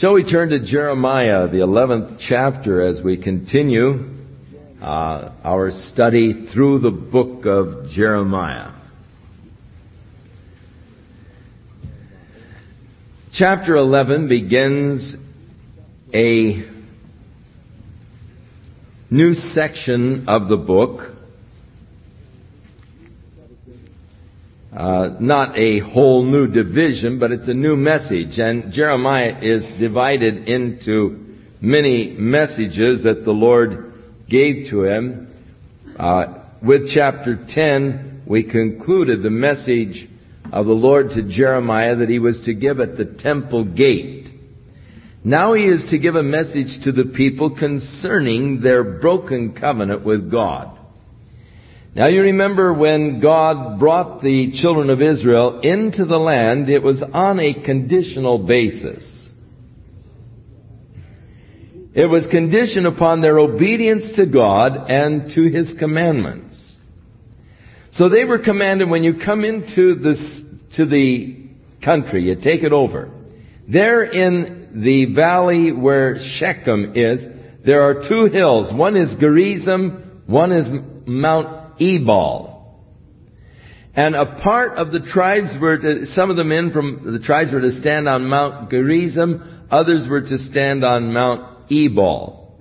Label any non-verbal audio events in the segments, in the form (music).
Shall we turn to Jeremiah, the 11th chapter, as we continue uh, our study through the book of Jeremiah? Chapter 11 begins a new section of the book Uh, not a whole new division, but it's a new message. And Jeremiah is divided into many messages that the Lord gave to him. Uh, with chapter 10, we concluded the message of the Lord to Jeremiah that he was to give at the temple gate. Now he is to give a message to the people concerning their broken covenant with God. Now you remember when God brought the children of Israel into the land, it was on a conditional basis. It was conditioned upon their obedience to God and to His commandments. So they were commanded when you come into this, to the country, you take it over. There in the valley where Shechem is, there are two hills. One is Gerizim, one is Mount Ebal. And a part of the tribes were to, some of the men from the tribes were to stand on Mount Gerizim, others were to stand on Mount Ebal.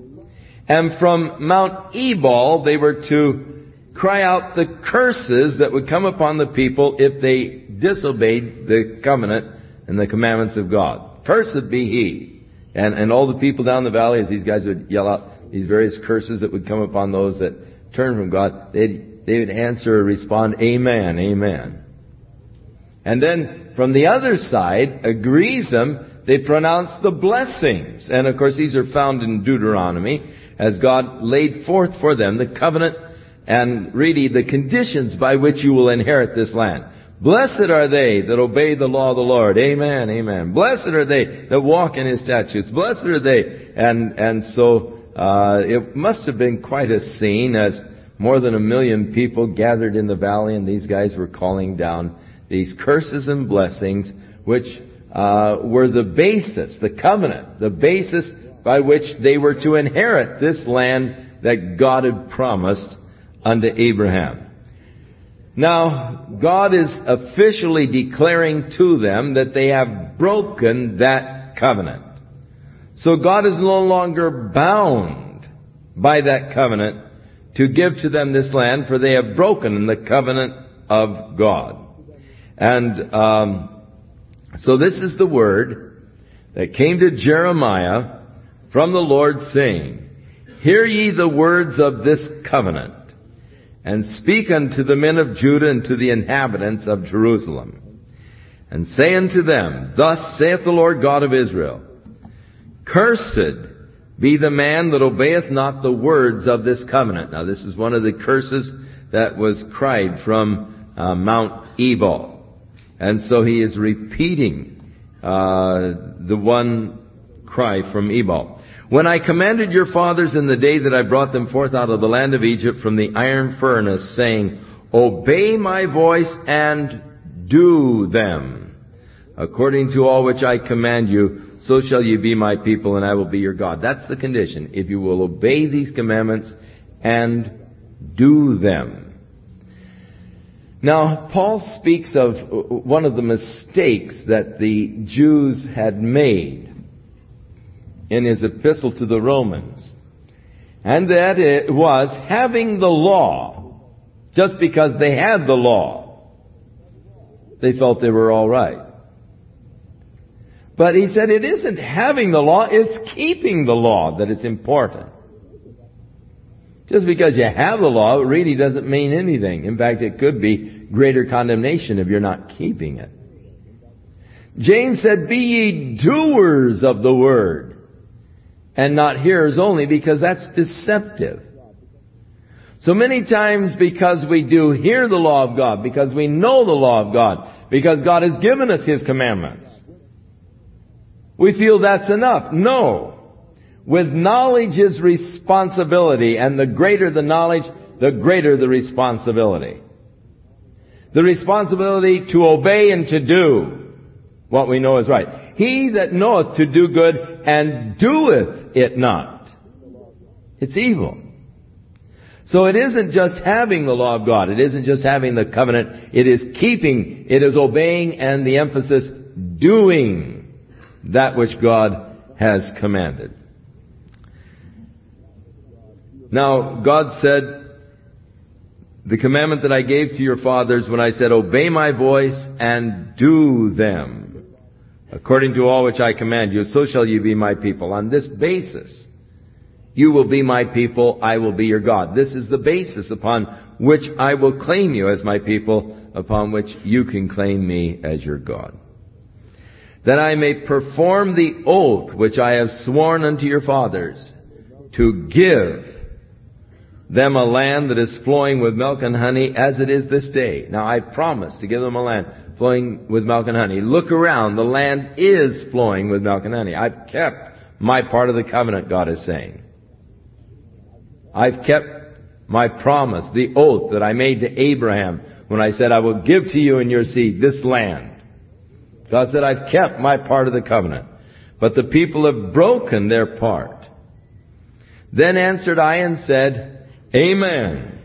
And from Mount Ebal, they were to cry out the curses that would come upon the people if they disobeyed the covenant and the commandments of God. Cursed be he. And, and all the people down the valley, as these guys would yell out these various curses that would come upon those that turned from God, they'd they would answer or respond, Amen, Amen. And then from the other side, Gerizim, they pronounce the blessings. And of course, these are found in Deuteronomy as God laid forth for them the covenant and really the conditions by which you will inherit this land. Blessed are they that obey the law of the Lord. Amen, amen. Blessed are they that walk in his statutes. Blessed are they. And, and so, uh, it must have been quite a scene as more than a million people gathered in the valley, and these guys were calling down these curses and blessings, which uh, were the basis, the covenant, the basis by which they were to inherit this land that God had promised unto Abraham. Now, God is officially declaring to them that they have broken that covenant. So God is no longer bound by that covenant to give to them this land, for they have broken the covenant of God. And um, so this is the word that came to Jeremiah from the Lord, saying, Hear ye the words of this covenant, and speak unto the men of Judah and to the inhabitants of Jerusalem, and say unto them, Thus saith the Lord God of Israel, Cursed be the man that obeyeth not the words of this covenant. Now this is one of the curses that was cried from uh, Mount Ebal. And so he is repeating uh, the one cry from Ebal. When I commanded your fathers in the day that I brought them forth out of the land of Egypt from the iron furnace, saying, Obey my voice and do them, according to all which I command you, so shall you be my people and I will be your God. That's the condition. If you will obey these commandments and do them. Now, Paul speaks of one of the mistakes that the Jews had made in his epistle to the Romans. And that it was having the law, just because they had the law, they felt they were all right. But he said it isn't having the law, it's keeping the law that is important. Just because you have the law, it really doesn't mean anything. In fact, it could be greater condemnation if you're not keeping it. James said, Be ye doers of the word, and not hearers only, because that's deceptive. So many times because we do hear the law of God, because we know the law of God, because God has given us His commandments, we feel that's enough. No. With knowledge is responsibility, and the greater the knowledge, the greater the responsibility. The responsibility to obey and to do. what we know is right. He that knoweth to do good and doeth it not. It's evil. So it isn't just having the law of God. It isn't just having the covenant. It is keeping, it is obeying, and the emphasis, doing that which God has commanded. Now, God said, the commandment that I gave to your fathers when I said, obey my voice and do them. According to all which I command you, so shall you be my people. On this basis, you will be my people, I will be your God. This is the basis upon which I will claim you as my people, upon which you can claim me as your God. That I may perform the oath which I have sworn unto your fathers, to give them a land that is flowing with milk and honey as it is this day. Now I promise to give them a land flowing with milk and honey. Look around. The land is flowing with milk and honey. I've kept my part of the covenant, God is saying. I've kept my promise, the oath that I made to Abraham when I said, I will give to you and your seed this land. God said, I've kept my part of the covenant. But the people have broken their part. Then answered I and said, Amen.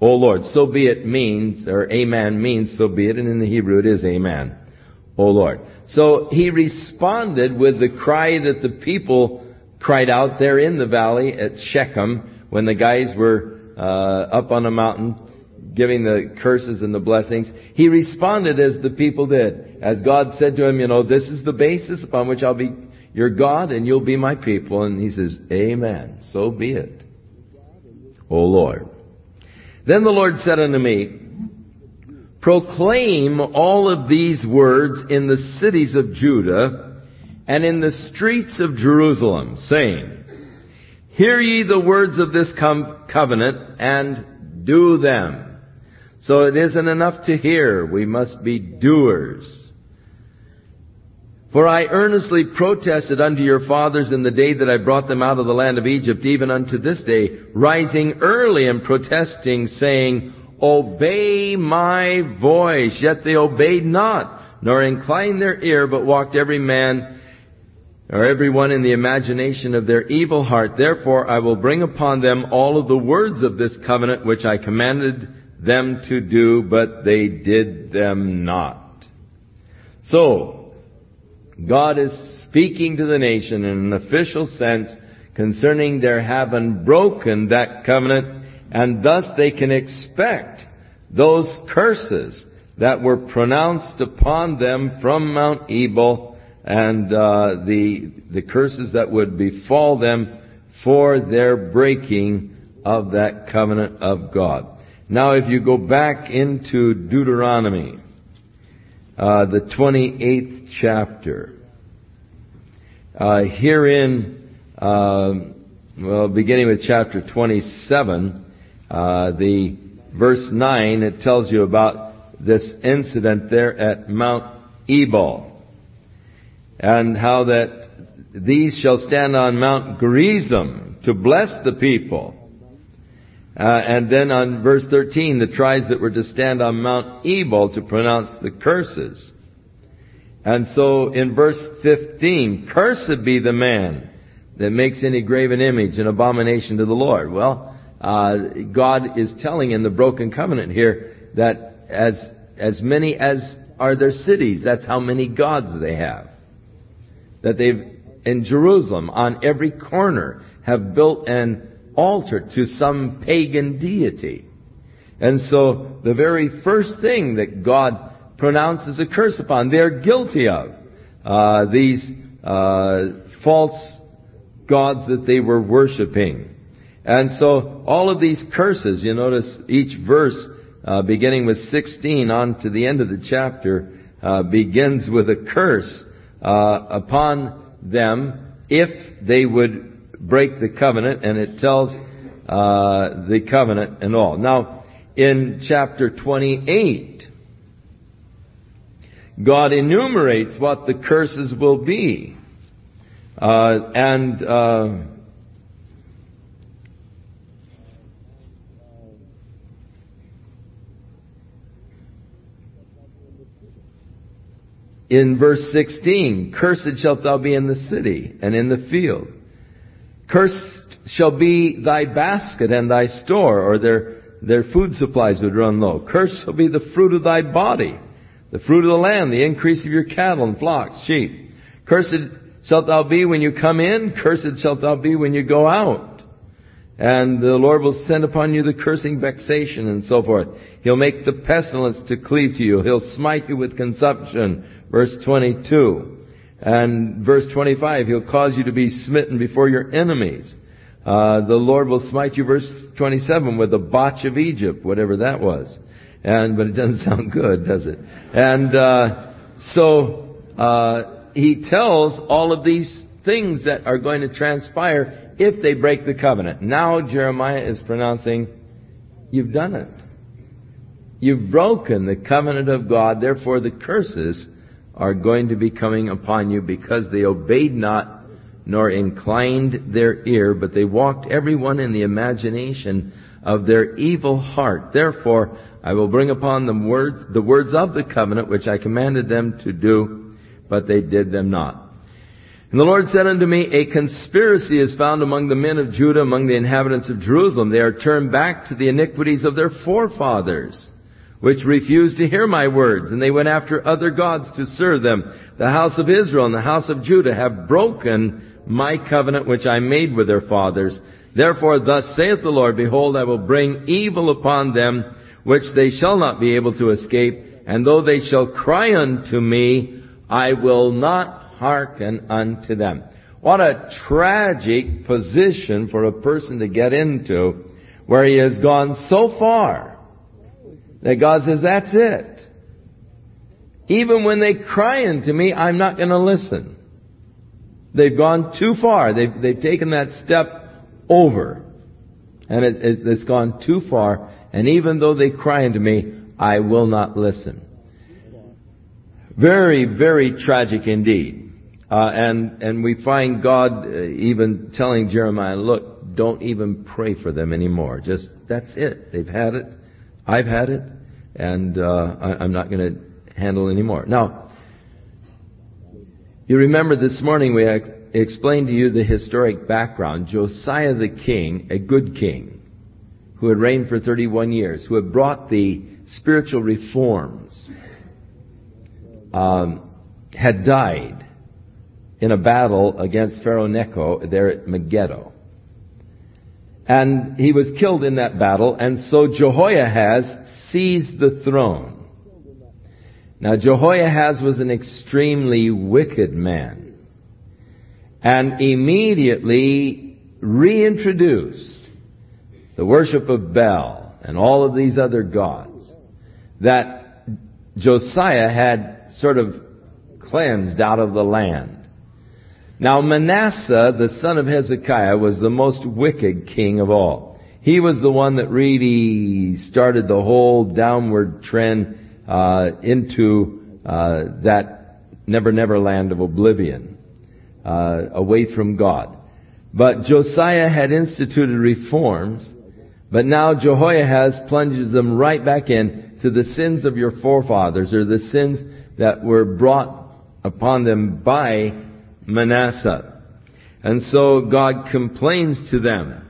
O Lord, so be it means, or amen means so be it, and in the Hebrew it is amen. O Lord. So he responded with the cry that the people cried out there in the valley at Shechem when the guys were uh, up on a mountain giving the curses and the blessings. He responded as the people did. As God said to him, you know, this is the basis upon which I'll be your God and you'll be my people. And he says, Amen. So be it. O Lord. Then the Lord said unto me, Proclaim all of these words in the cities of Judah and in the streets of Jerusalem, saying, Hear ye the words of this covenant and do them. So it isn't enough to hear, we must be doers. For I earnestly protested unto your fathers in the day that I brought them out of the land of Egypt, even unto this day, rising early and protesting, saying, Obey my voice. Yet they obeyed not, nor inclined their ear, but walked every man or every one in the imagination of their evil heart. Therefore I will bring upon them all of the words of this covenant which I commanded them to do, but they did them not. So, God is speaking to the nation in an official sense concerning their having broken that covenant, and thus they can expect those curses that were pronounced upon them from Mount Ebal and uh, the the curses that would befall them for their breaking of that covenant of God. Now, if you go back into Deuteronomy, uh, the 28th chapter. Uh, herein, uh, well, beginning with chapter 27, uh, the verse 9, it tells you about this incident there at Mount Ebal. And how that these shall stand on Mount Gerizim to bless the people. Uh, and then on verse 13, the tribes that were to stand on Mount Ebal to pronounce the curses. And so in verse 15, cursed be the man that makes any graven image an abomination to the Lord. Well, uh, God is telling in the broken covenant here that as, as many as are their cities, that's how many gods they have. That they've, in Jerusalem, on every corner, have built an altar to some pagan deity. And so the very first thing that God pronounces a curse upon, they're guilty of uh, these uh, false gods that they were worshiping. And so all of these curses, you notice each verse uh, beginning with 16 on to the end of the chapter uh, begins with a curse uh, upon them if they would break the covenant, and it tells uh, the covenant and all. Now, in chapter 28, God enumerates what the curses will be. Uh, and uh, in verse 16, cursed shalt thou be in the city and in the field. Cursed shall be thy basket and thy store, or their, their food supplies would run low. Cursed shall be the fruit of thy body, the fruit of the land, the increase of your cattle and flocks, sheep. Cursed shalt thou be when you come in, cursed shalt thou be when you go out. And the Lord will send upon you the cursing vexation and so forth. He'll make the pestilence to cleave to you. He'll smite you with consumption. Verse 22. And verse 25, He'll cause you to be smitten before your enemies. Uh, the Lord will smite you, verse 27, with the botch of Egypt, whatever that was. And, but it doesn't (laughs) sound good, does it? And, uh, so, uh, He tells all of these things that are going to transpire if they break the covenant. Now Jeremiah is pronouncing, you've done it. You've broken the covenant of God, therefore the curses are going to be coming upon you because they obeyed not nor inclined their ear, but they walked everyone in the imagination of their evil heart. Therefore, I will bring upon them words, the words of the covenant which I commanded them to do, but they did them not. And the Lord said unto me, A conspiracy is found among the men of Judah, among the inhabitants of Jerusalem. They are turned back to the iniquities of their forefathers, which refused to hear my words, and they went after other gods to serve them. The house of Israel and the house of Judah have broken my covenant which I made with their fathers. Therefore thus saith the Lord, Behold, I will bring evil upon them, which they shall not be able to escape, and though they shall cry unto me, I will not hearken unto them. What a tragic position for a person to get into where he has gone so far that God says, that's it. Even when they cry unto me, I'm not going to listen. They've gone too far. They've, they've taken that step over. And it, it's gone too far. And even though they cry unto me, I will not listen. Very, very tragic indeed. Uh, and and we find God uh, even telling Jeremiah, "Look, don't even pray for them anymore. Just that's it. They've had it. I've had it, and uh, I, I'm not going to handle anymore." Now, you remember this morning we ex- explained to you the historic background. Josiah the king, a good king, who had reigned for 31 years, who had brought the spiritual reforms, um, had died in a battle against Pharaoh Necho there at Megiddo. And he was killed in that battle, and so Jehoiahaz seized the throne. Now Jehoiahaz was an extremely wicked man, and immediately reintroduced the worship of Baal and all of these other gods that Josiah had sort of cleansed out of the land. Now Manasseh, the son of Hezekiah, was the most wicked king of all. He was the one that really started the whole downward trend uh, into uh, that never never land of oblivion, uh, away from God. But Josiah had instituted reforms, but now Jehoiahaz plunges them right back in to the sins of your forefathers, or the sins that were brought upon them by Manasseh. And so God complains to them.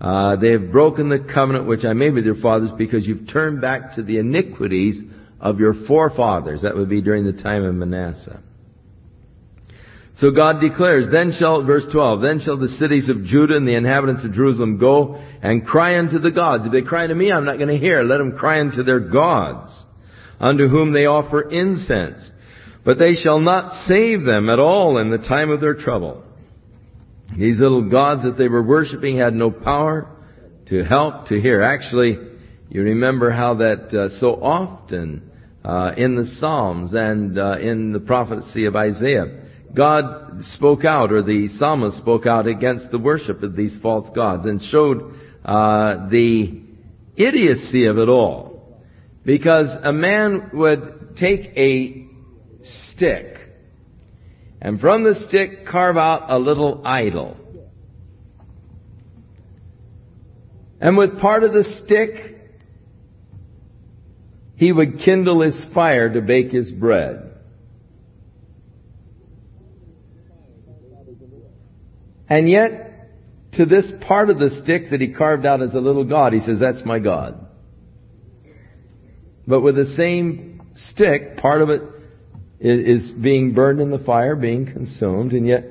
Uh, they have broken the covenant which I made with your fathers because you've turned back to the iniquities of your forefathers. That would be during the time of Manasseh. So God declares, then shall, verse 12, then shall the cities of Judah and the inhabitants of Jerusalem go and cry unto the gods. If they cry to me, I'm not going to hear. Let them cry unto their gods, unto whom they offer incense. But they shall not save them at all in the time of their trouble. These little gods that they were worshiping had no power to help, to hear. Actually, you remember how that uh, so often uh, in the Psalms and uh, in the prophecy of Isaiah, God spoke out, or the psalmist spoke out against the worship of these false gods and showed uh, the idiocy of it all. Because a man would take a stick, and from the stick carve out a little idol. And with part of the stick, he would kindle his fire to bake his bread. And yet, to this part of the stick that he carved out as a little God, he says, That's my God. But with the same stick, part of it is, being burned in the fire, being consumed, and yet,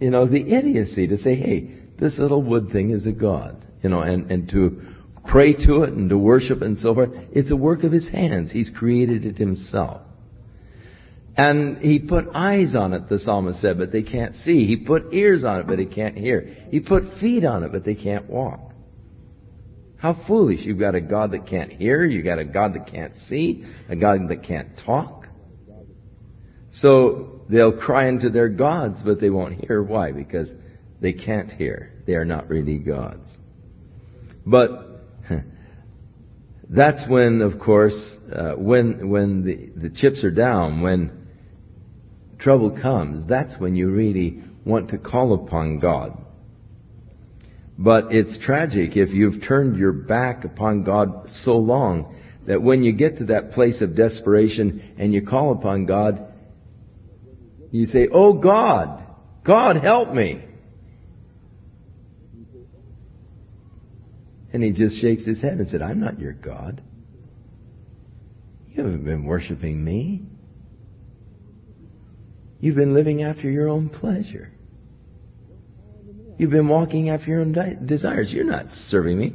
you know, the idiocy to say, hey, this little wood thing is a God, you know, and, and to pray to it and to worship and so forth. It's a work of his hands. He's created it himself. And he put eyes on it, the psalmist said, but they can't see. He put ears on it, but they can't hear. He put feet on it, but they can't walk. How foolish. You've got a God that can't hear, you've got a God that can't see, a God that can't talk. So they'll cry unto their gods, but they won't hear. Why? Because they can't hear. They are not really gods. But (laughs) that's when, of course, uh, when when the, the chips are down, when trouble comes, that's when you really want to call upon God. But it's tragic if you've turned your back upon God so long that when you get to that place of desperation and you call upon God, you say, Oh God, God help me. And he just shakes his head and said, I'm not your God. You haven't been worshiping me. You've been living after your own pleasure. You've been walking after your own desires. You're not serving me.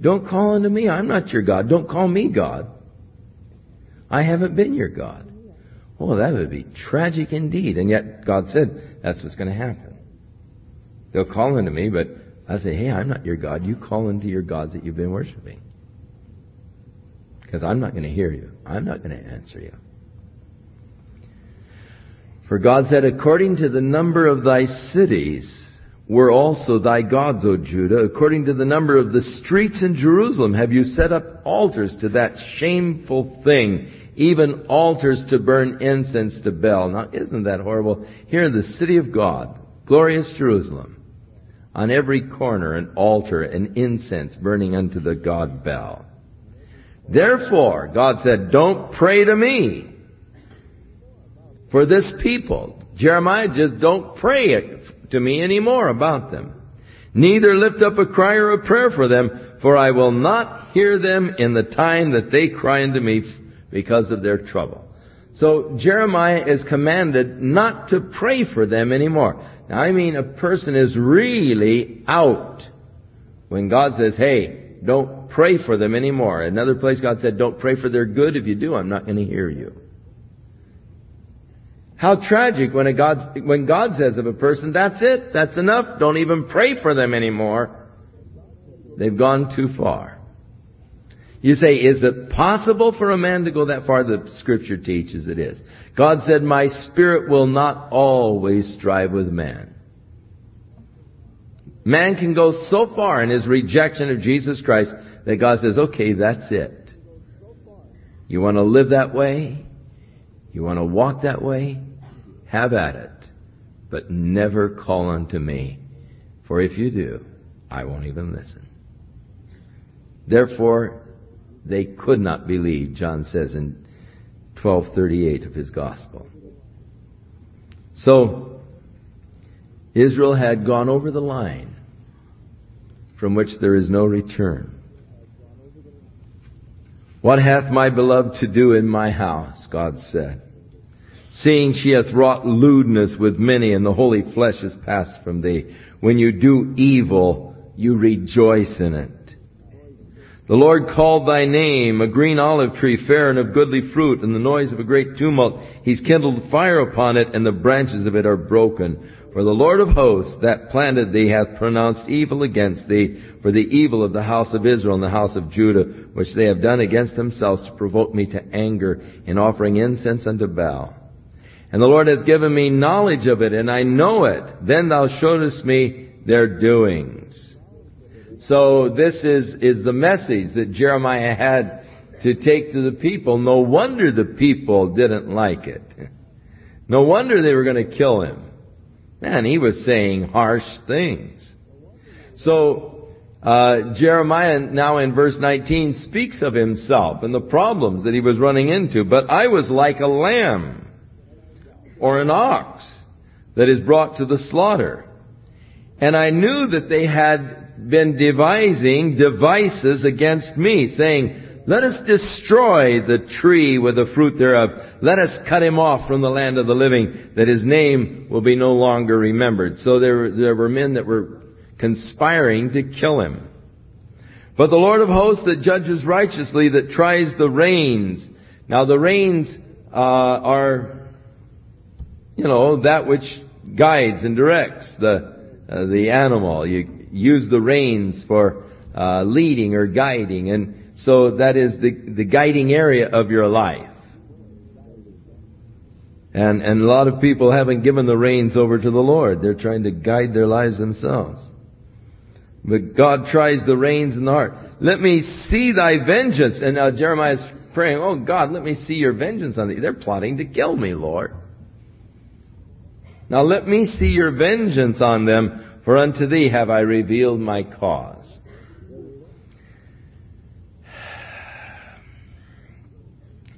Don't call unto me. I'm not your God. Don't call me God. I haven't been your God. Oh, that would be tragic indeed. And yet God said that's what's going to happen. They'll call unto me, but I say, hey, I'm not your God. You call unto your gods that you've been worshiping. Because I'm not going to hear you. I'm not going to answer you. For God said, according to the number of thy cities were also thy gods, O Judah. According to the number of the streets in Jerusalem have you set up altars to that shameful thing, even altars to burn incense to Baal. Now, isn't that horrible? Here in the city of God, glorious Jerusalem, on every corner an altar and incense burning unto the god Baal. Therefore, God said, don't pray to me for this people. Jeremiah just don't pray to me anymore about them. Neither lift up a cry or a prayer for them, for I will not hear them in the time that they cry unto me because of their trouble. So Jeremiah is commanded not to pray for them anymore. Now I mean a person is really out when God says, hey, don't pray for them anymore. Another place God said, don't pray for their good. If you do, I'm not going to hear you. How tragic when, God, when God says of a person, that's it, that's enough, don't even pray for them anymore. They've gone too far. You say, is it possible for a man to go that far? The scripture teaches it is. God said, my spirit will not always strive with man. Man can go so far in his rejection of Jesus Christ that God says, okay, that's it. You want to live that way? You want to walk that way? Have at it. But never call unto me. For if you do, I won't even listen. Therefore, they could not believe, John says in 1238 of his gospel. So, Israel had gone over the line from which there is no return. What hath my beloved to do in my house? God said. Seeing she hath wrought lewdness with many, and the holy flesh is passed from thee. When you do evil, you rejoice in it. The Lord called thy name, a green olive tree, fair and of goodly fruit, and the noise of a great tumult. He's kindled fire upon it, and the branches of it are broken. For the Lord of hosts that planted thee hath pronounced evil against thee for the evil of the house of Israel and the house of Judah, which they have done against themselves to provoke me to anger in offering incense unto Baal. And the Lord hath given me knowledge of it, and I know it. Then thou showest me their doings. So this is, is the message that Jeremiah had to take to the people. No wonder the people didn't like it. No wonder they were going to kill him. Man, he was saying harsh things. So, uh, Jeremiah now in verse 19 speaks of himself and the problems that he was running into. But I was like a lamb or an ox that is brought to the slaughter. And I knew that they had been devising devices against me, saying, let us destroy the tree with the fruit thereof. Let us cut him off from the land of the living, that his name will be no longer remembered. So there, there were men that were conspiring to kill him. But the Lord of hosts that judges righteously, that tries the reins. Now the reins uh, are, you know, that which guides and directs the uh, the animal. You use the reins for uh, leading or guiding, and so that is the, the guiding area of your life. And, and a lot of people haven't given the reins over to the Lord. They're trying to guide their lives themselves. But God tries the reins in the heart. Let me see thy vengeance. And now Jeremiah's praying, oh God, let me see your vengeance on thee. They're plotting to kill me, Lord. Now let me see your vengeance on them, for unto thee have I revealed my cause.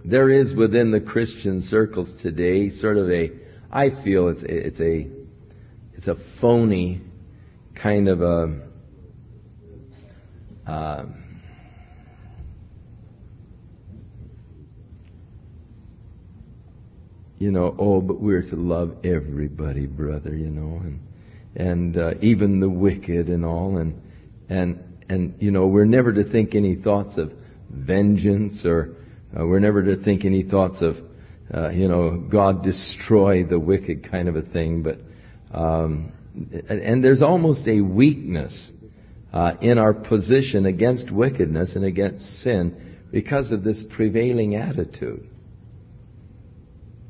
there is within the Christian circles today sort of a, I feel it's it's a it's a phony kind of a uh, you know, oh, but we're to love everybody, brother, you know, and and uh, even the wicked and all, and and and you know, we're never to think any thoughts of vengeance or uh, we're never to think any thoughts of, uh, you know, God destroy the wicked kind of a thing. But um, and, there's almost a weakness uh, in our position against wickedness and against sin because of this prevailing attitude.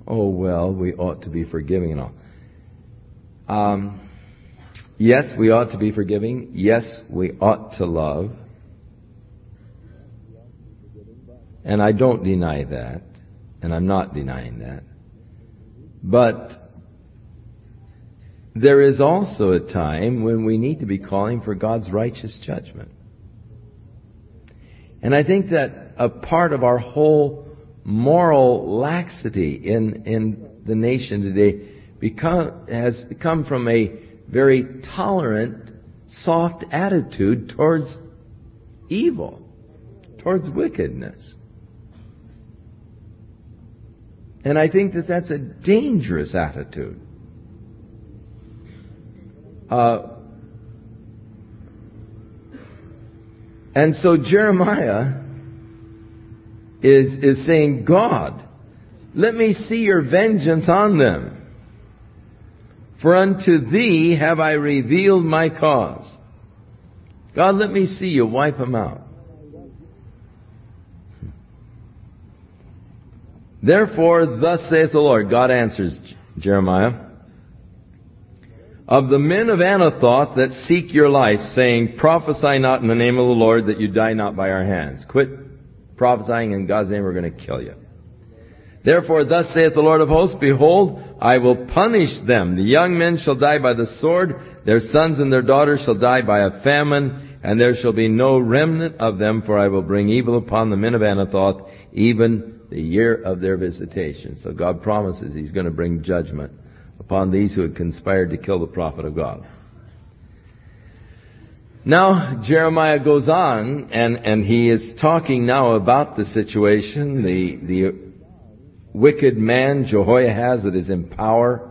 Oh well, we ought to be forgiving and all. Um, yes, we ought to be forgiving. Yes, we ought to love. And I don't deny that, and I'm not denying that. But there is also a time when we need to be calling for God's righteous judgment. And I think that a part of our whole moral laxity in, in the nation today become, has come from a very tolerant, soft attitude towards evil, towards wickedness. And I think that that's a dangerous attitude. Uh, and so Jeremiah is, is saying, God, let me see your vengeance on them. For unto thee have I revealed my cause. God, let me see you wipe them out. Therefore, thus saith the Lord, God answers Jeremiah, of the men of Anathoth that seek your life, saying, Prophesy not in the name of the Lord that you die not by our hands. Quit prophesying in God's name, we're going to kill you. Therefore, thus saith the Lord of hosts, Behold, I will punish them. The young men shall die by the sword, their sons and their daughters shall die by a famine, and there shall be no remnant of them, for I will bring evil upon the men of Anathoth, even the year of their visitation. So God promises He's going to bring judgment upon these who had conspired to kill the prophet of God. Now, Jeremiah goes on, and, and he is talking now about the situation, the, the wicked man, Jehoiahaz, that is in power.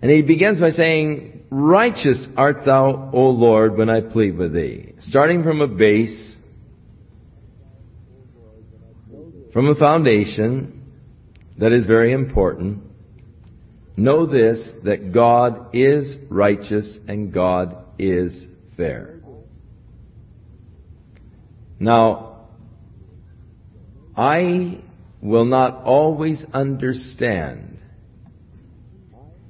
And he begins by saying, Righteous art thou, O Lord, when I plead with thee. Starting from a base, from a foundation that is very important. Know this, that God is righteous and God is fair. Now, I will not always understand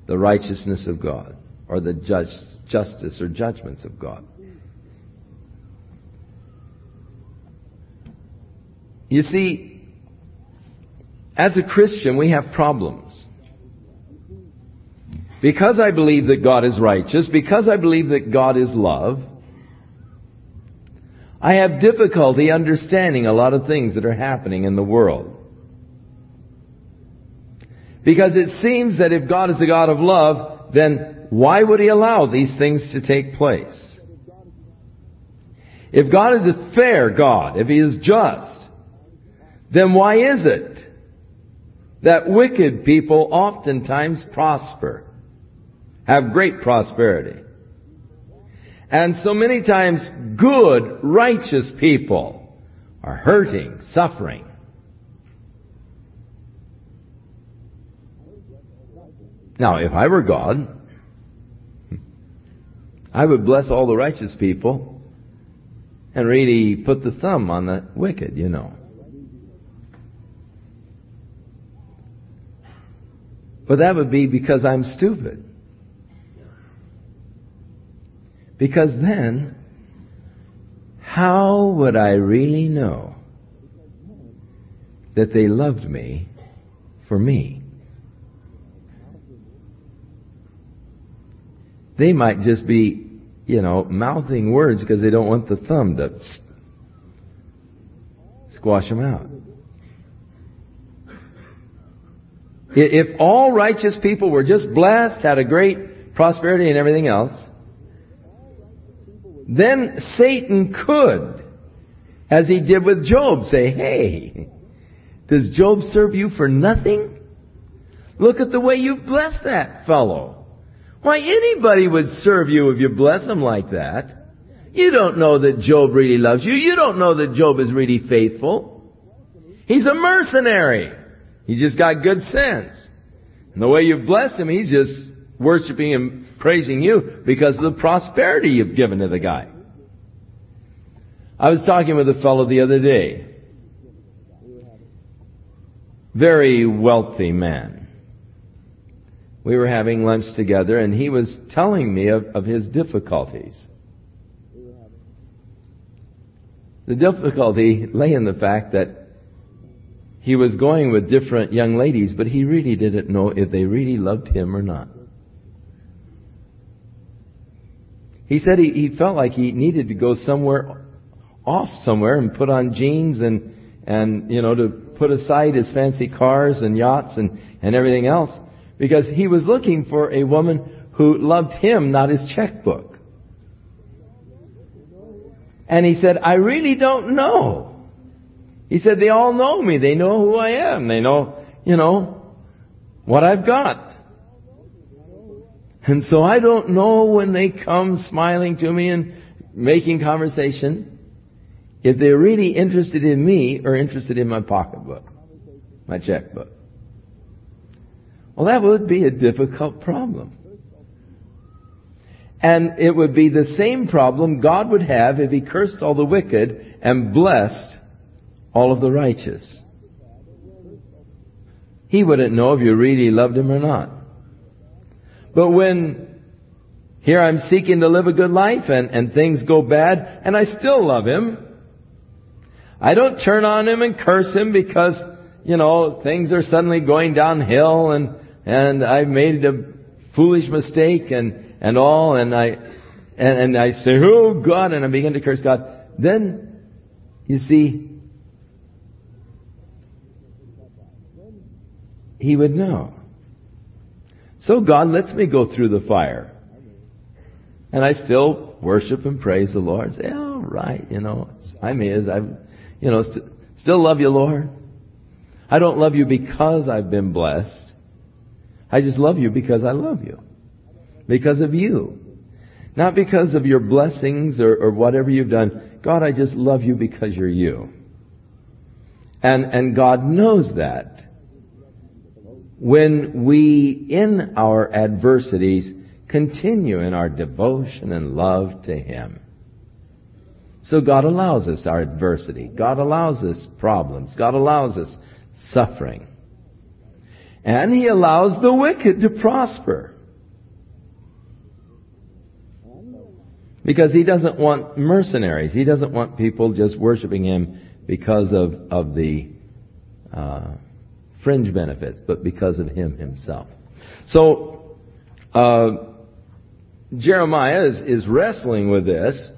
the righteousness of God or the justice or judgments of God. You see, as a Christian, we have problems. Because I believe that God is righteous, because I believe that God is love, I have difficulty understanding a lot of things that are happening in the world. Because it seems that if God is a God of love, then why would He allow these things to take place? If God is a fair God, if He is just, then why is it that wicked people oftentimes prosper, have great prosperity? And so many times good, righteous people are hurting, suffering. Now, if I were God, I would bless all the righteous people and really put the thumb on the wicked, you know. But that would be because I'm stupid. Because then, how would I really know that they loved me for me? They might just be, you know, mouthing words because they don't want the thumb to squash them out. If all righteous people were just blessed, had a great prosperity and everything else, then Satan could, as he did with Job, say, hey, does Job serve you for nothing? Look at the way you've blessed that fellow. Why, anybody would serve you if you bless him like that. You don't know that Job really loves you. You don't know that Job is really faithful. He's a mercenary. He just got good sense. And the way you've blessed him, he's just worshiping and praising you because of the prosperity you've given to the guy. I was talking with a fellow the other day. Very wealthy man. We were having lunch together and he was telling me of, of his difficulties. The difficulty lay in the fact that he was going with different young ladies, but he really didn't know if they really loved him or not. He said he, he felt like he needed to go somewhere off somewhere and put on jeans and, and, you know, to put aside his fancy cars and yachts and, and everything else because he was looking for a woman who loved him, not his checkbook. And he said, I really don't know. He said, they all know me. They know who I am. They know, you know, what I've got. And so I don't know when they come smiling to me and making conversation if they're really interested in me or interested in my pocketbook, my checkbook. Well, that would be a difficult problem. And it would be the same problem God would have if He cursed all the wicked and blessed all of the righteous. He wouldn't know if you really loved Him or not. But when here I'm seeking to live a good life and, and things go bad and I still love Him, I don't turn on Him and curse Him because, you know, things are suddenly going downhill and, and I've made a foolish mistake and, and all and I, and, and I say, oh God, and I begin to curse God. Then, you see, He would know. So God lets me go through the fire. And I still worship and praise the Lord. Say, all right, you know, I'm His. I, you know, st- still love you, Lord. I don't love you because I've been blessed. I just love you because I love you. Because of you. Not because of your blessings or, or whatever you've done. God, I just love you because you're you. And, and God knows that when we, in our adversities, continue in our devotion and love to Him. So God allows us our adversity. God allows us problems. God allows us suffering. And He allows the wicked to prosper. Because He doesn't want mercenaries. He doesn't want people just worshiping Him because of, of the uh, fringe benefits, but because of him himself. So, uh, Jeremiah is, is wrestling with this.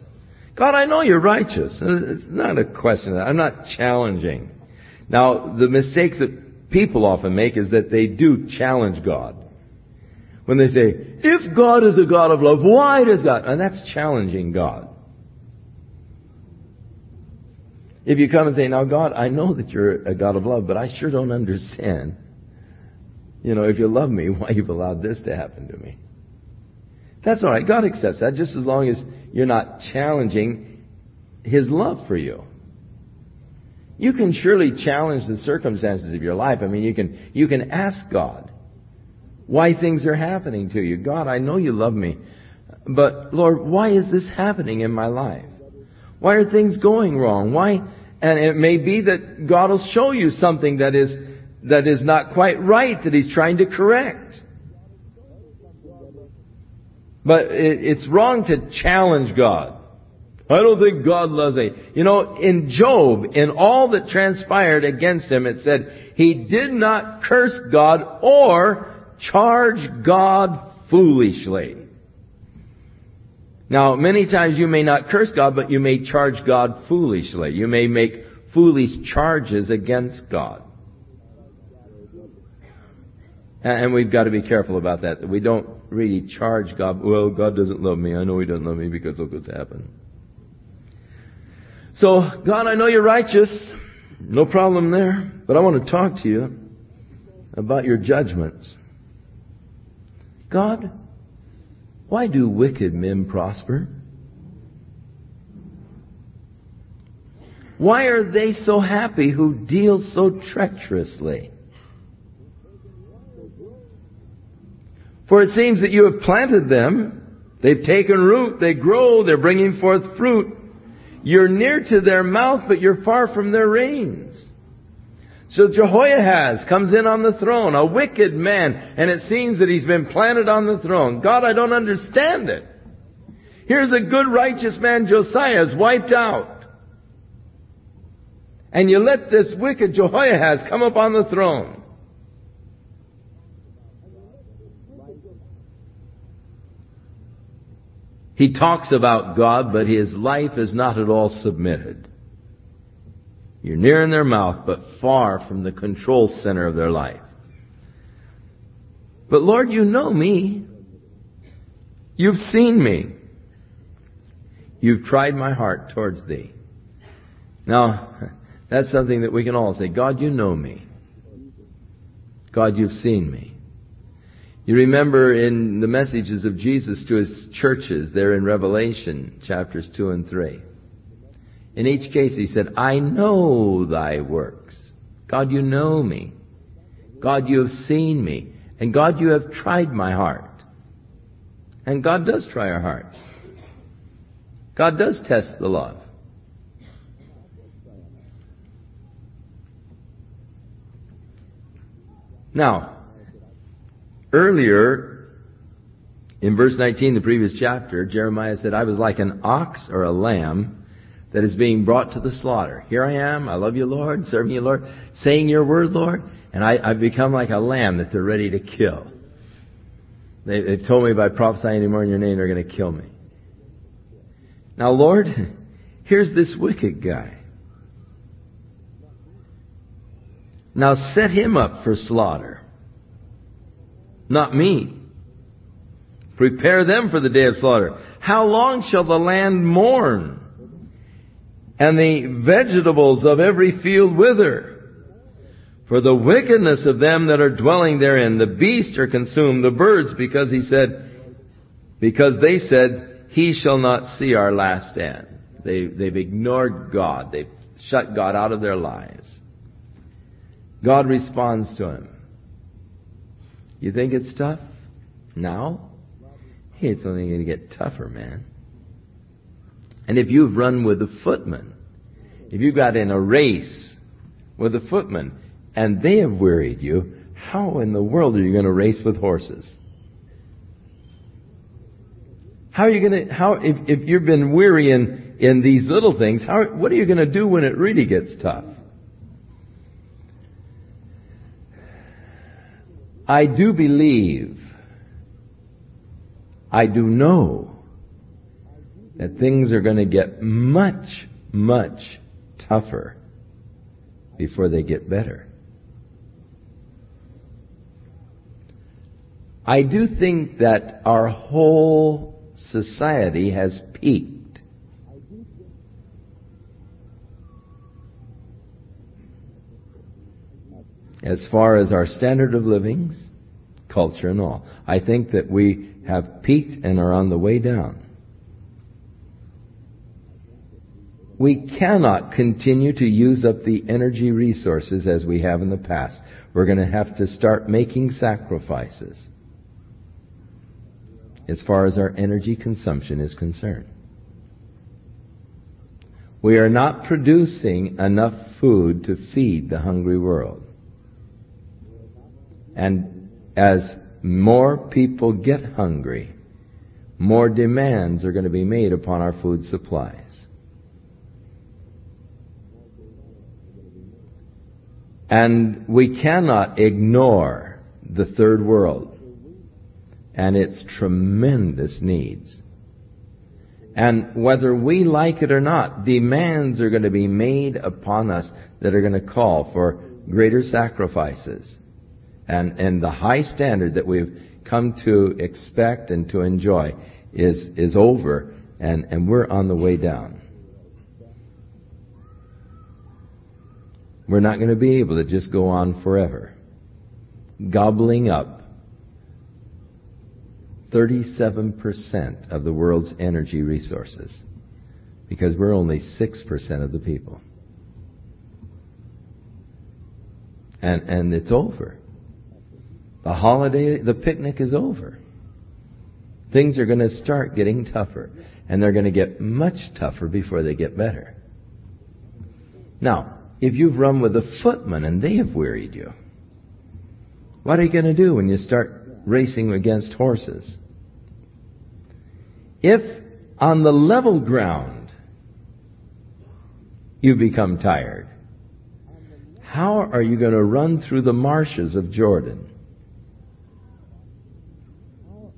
God, I know you're righteous. It's not a question. I'm not challenging. Now, the mistake that people often make is that they do challenge God. When they say, if God is a God of love, why does God? And that's challenging God. If you come and say, now God, I know that you're a God of love, but I sure don't understand. You know, if you love me, (laughs) why you've allowed this to happen to me. That's alright. God accepts that just as long as you're not challenging His love for you. You can surely challenge the circumstances of your life. I mean, you can, you can ask God why things are happening to you. God, I know you love me, but Lord, why is this happening in my life? Why are things going wrong? Why? And it may be that God will show you something that is, that is not quite right that He's trying to correct. But it, it's wrong to challenge God. I don't think God loves me. You know, in Job, in all that transpired against him, it said, he did not curse God or charge God foolishly. Now, many times you may not curse God, but you may charge God foolishly. You may make foolish charges against God. And we've got to be careful about that. We don't really charge God, well, God doesn't love me. I know He doesn't love me because look what's happened. So, God, I know you're righteous. No problem there. But I want to talk to you about your judgments. God, why do wicked men prosper? Why are they so happy who deal so treacherously? For it seems that you have planted them, they've taken root, they grow, they're bringing forth fruit. You're near to their mouth, but you're far from their reins. So Jehoahaz comes in on the throne, a wicked man, and it seems that he's been planted on the throne. God, I don't understand it. Here's a good righteous man, Josiah, is wiped out. And you let this wicked Jehoahaz come up on the throne. He talks about God, but his life is not at all submitted. You're near in their mouth, but far from the control center of their life. But Lord, you know me. You've seen me. You've tried my heart towards thee. Now, (laughs) that's something that we can all say. God, you know me. God, you've seen me. You remember in the messages of Jesus to his churches there in Revelation chapters 2 and 3. In each case, he said, I know thy works. God, you know me. God, you have seen me. And God, you have tried my heart. And God does try our hearts. God does test the love. Now, earlier in verse 19, the previous chapter, Jeremiah said, I was like an ox or a lamb that is being brought to the slaughter. Here I am, I love you, Lord, serving you, Lord, saying your word, Lord, and I, I've become like a lamb that they're ready to kill. They, they've told me by prophesying anymore in your name, they're going to kill me. Now, Lord, here's this wicked guy. Now set him up for slaughter. Not me. Prepare them for the day of slaughter. How long shall the land mourn? And the vegetables of every field wither. For the wickedness of them that are dwelling therein, the beasts are consumed, the birds, because he said, because they said, he shall not see our last end. They, they've ignored God. They've shut God out of their lives. God responds to him. You think it's tough? Now? Hey, it's only going to get tougher, man. And if you've run with a footman, if you got in a race with a footman and they have wearied you, how in the world are you going to race with horses? How are you going to, how, if, if you've been weary in, in these little things, how, what are you going to do when it really gets tough? I do believe, I do know that things are going to get much, much tougher before they get better. I do think that our whole society has peaked. As far as our standard of living, culture and all. I think that we have peaked and are on the way down. We cannot continue to use up the energy resources as we have in the past. We're going to have to start making sacrifices as far as our energy consumption is concerned. We are not producing enough food to feed the hungry world. And as more people get hungry, more demands are going to be made upon our food supplies. And we cannot ignore the third world and its tremendous needs. And whether we like it or not, demands are going to be made upon us that are going to call for greater sacrifices. And, and the high standard that we've come to expect and to enjoy is, is over, and, and we're on the way down. We're not going to be able to just go on forever. Gobbling up 37% of the world's energy resources because we're only 6% of the people. And, and it's over. The holiday, the picnic is over. Things are going to start getting tougher. And they're going to get much tougher before they get better. Now, if you've run with a footman and they have wearied you, what are you going to do when you start racing against horses? If on the level ground you become tired, how are you going to run through the marshes of Jordan?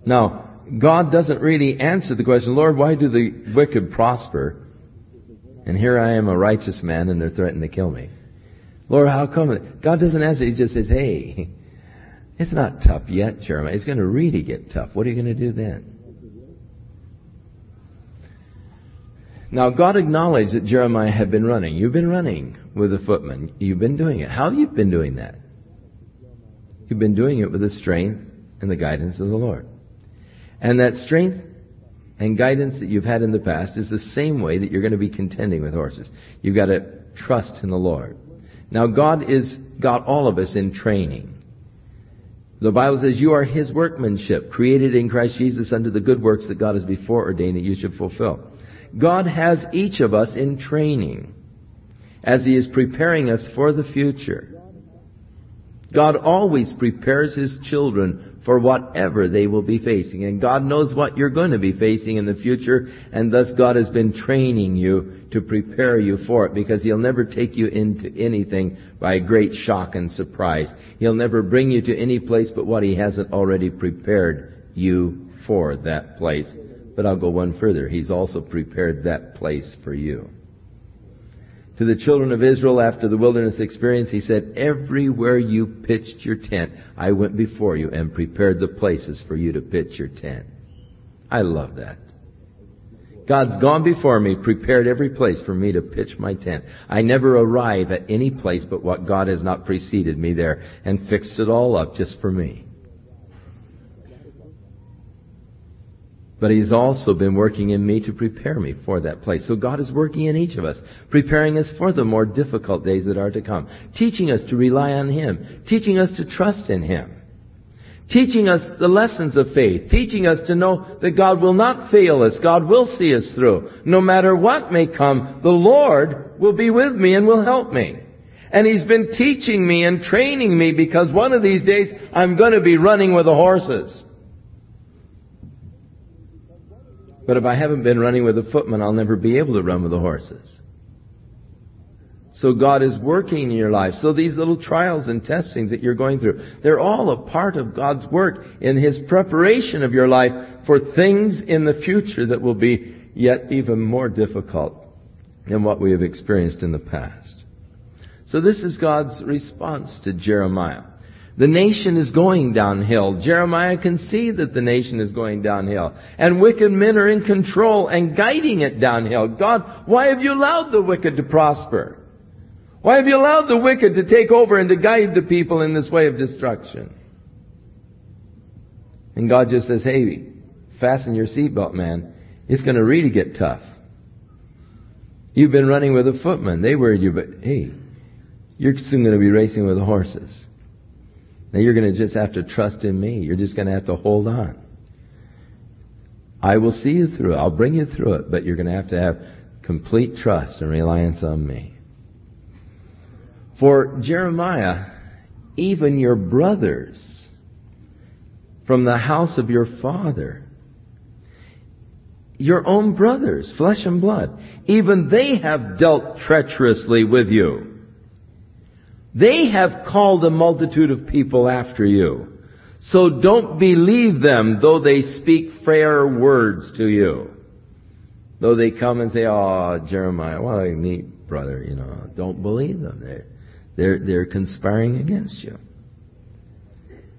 Now, God doesn't really answer the question, Lord, why do the wicked prosper and here I am a righteous man and they're threatening to kill me. Lord, how come? God doesn't answer. He just says, hey, (laughs) it's not tough yet, Jeremiah. It's going to really get tough. What are you going to do then? Now, God acknowledged that Jeremiah had been running. You've been running with the footman. You've been doing it. How have you been doing that? You've been doing it with the strength and the guidance of the Lord. And that strength and guidance that you've had in the past is the same way that you're going to be contending with horses. You've got to trust in the Lord. Now, God is got all of us in training. The Bible says, You are His workmanship, created in Christ Jesus unto the good works that God has before ordained that you should fulfill. God has each of us in training as He is preparing us for the future. God always prepares His children for whatever they will be facing. And God knows what you're going to be facing in the future, and thus God has been training you to prepare you for it because He'll never take you into anything by great shock and surprise. He'll never bring you to any place but what He hasn't already prepared you for that place. But I'll go one further. He's also prepared that place for you to the children of Israel after the wilderness experience, he said, Everywhere you pitched your tent, I went before you and prepared the places for you to pitch your tent. I love that. God's gone before me, prepared every place for me to pitch my tent. I never arrive at any place but what God has not preceded me there and fixed it all up just for me. But He's also been working in me to prepare me for that place. So God is working in each of us, preparing us for the more difficult days that are to come, teaching us to rely on Him, teaching us to trust in Him, teaching us the lessons of faith, teaching us to know that God will not fail us, God will see us through. No matter what may come, the Lord will be with me and will help me. And He's been teaching me and training me because one of these days I'm going to be running with the horses. But if I haven't been running with a footman, I'll never be able to run with the horses. So God is working in your life. So these little trials and testings that you're going through, they're all a part of God's work in His preparation of your life for things in the future that will be yet even more difficult than what we have experienced in the past. So this is God's response to Jeremiah. The nation is going downhill. Jeremiah can see that the nation is going downhill. And wicked men are in control and guiding it downhill. God, why have you allowed the wicked to prosper? Why have you allowed the wicked to take over and to guide the people in this way of destruction? And God just says, hey, fasten your seatbelt, man. It's going to really get tough. You've been running with a footman. They worried you, but hey, you're soon going to be racing with the horses. Now you're going to just have to trust in me. You're just going to have to hold on. I will see you through it. I'll bring you through it, but you're going to have to have complete trust and reliance on me. For Jeremiah, even your brothers from the house of your father, your own brothers, flesh and blood, even they have dealt treacherously with you. They have called a multitude of people after you. So don't believe them, though they speak fair words to you. Though they come and say, oh, Jeremiah, what a neat brother, you know. Don't believe them. They're, they're, they're conspiring against you.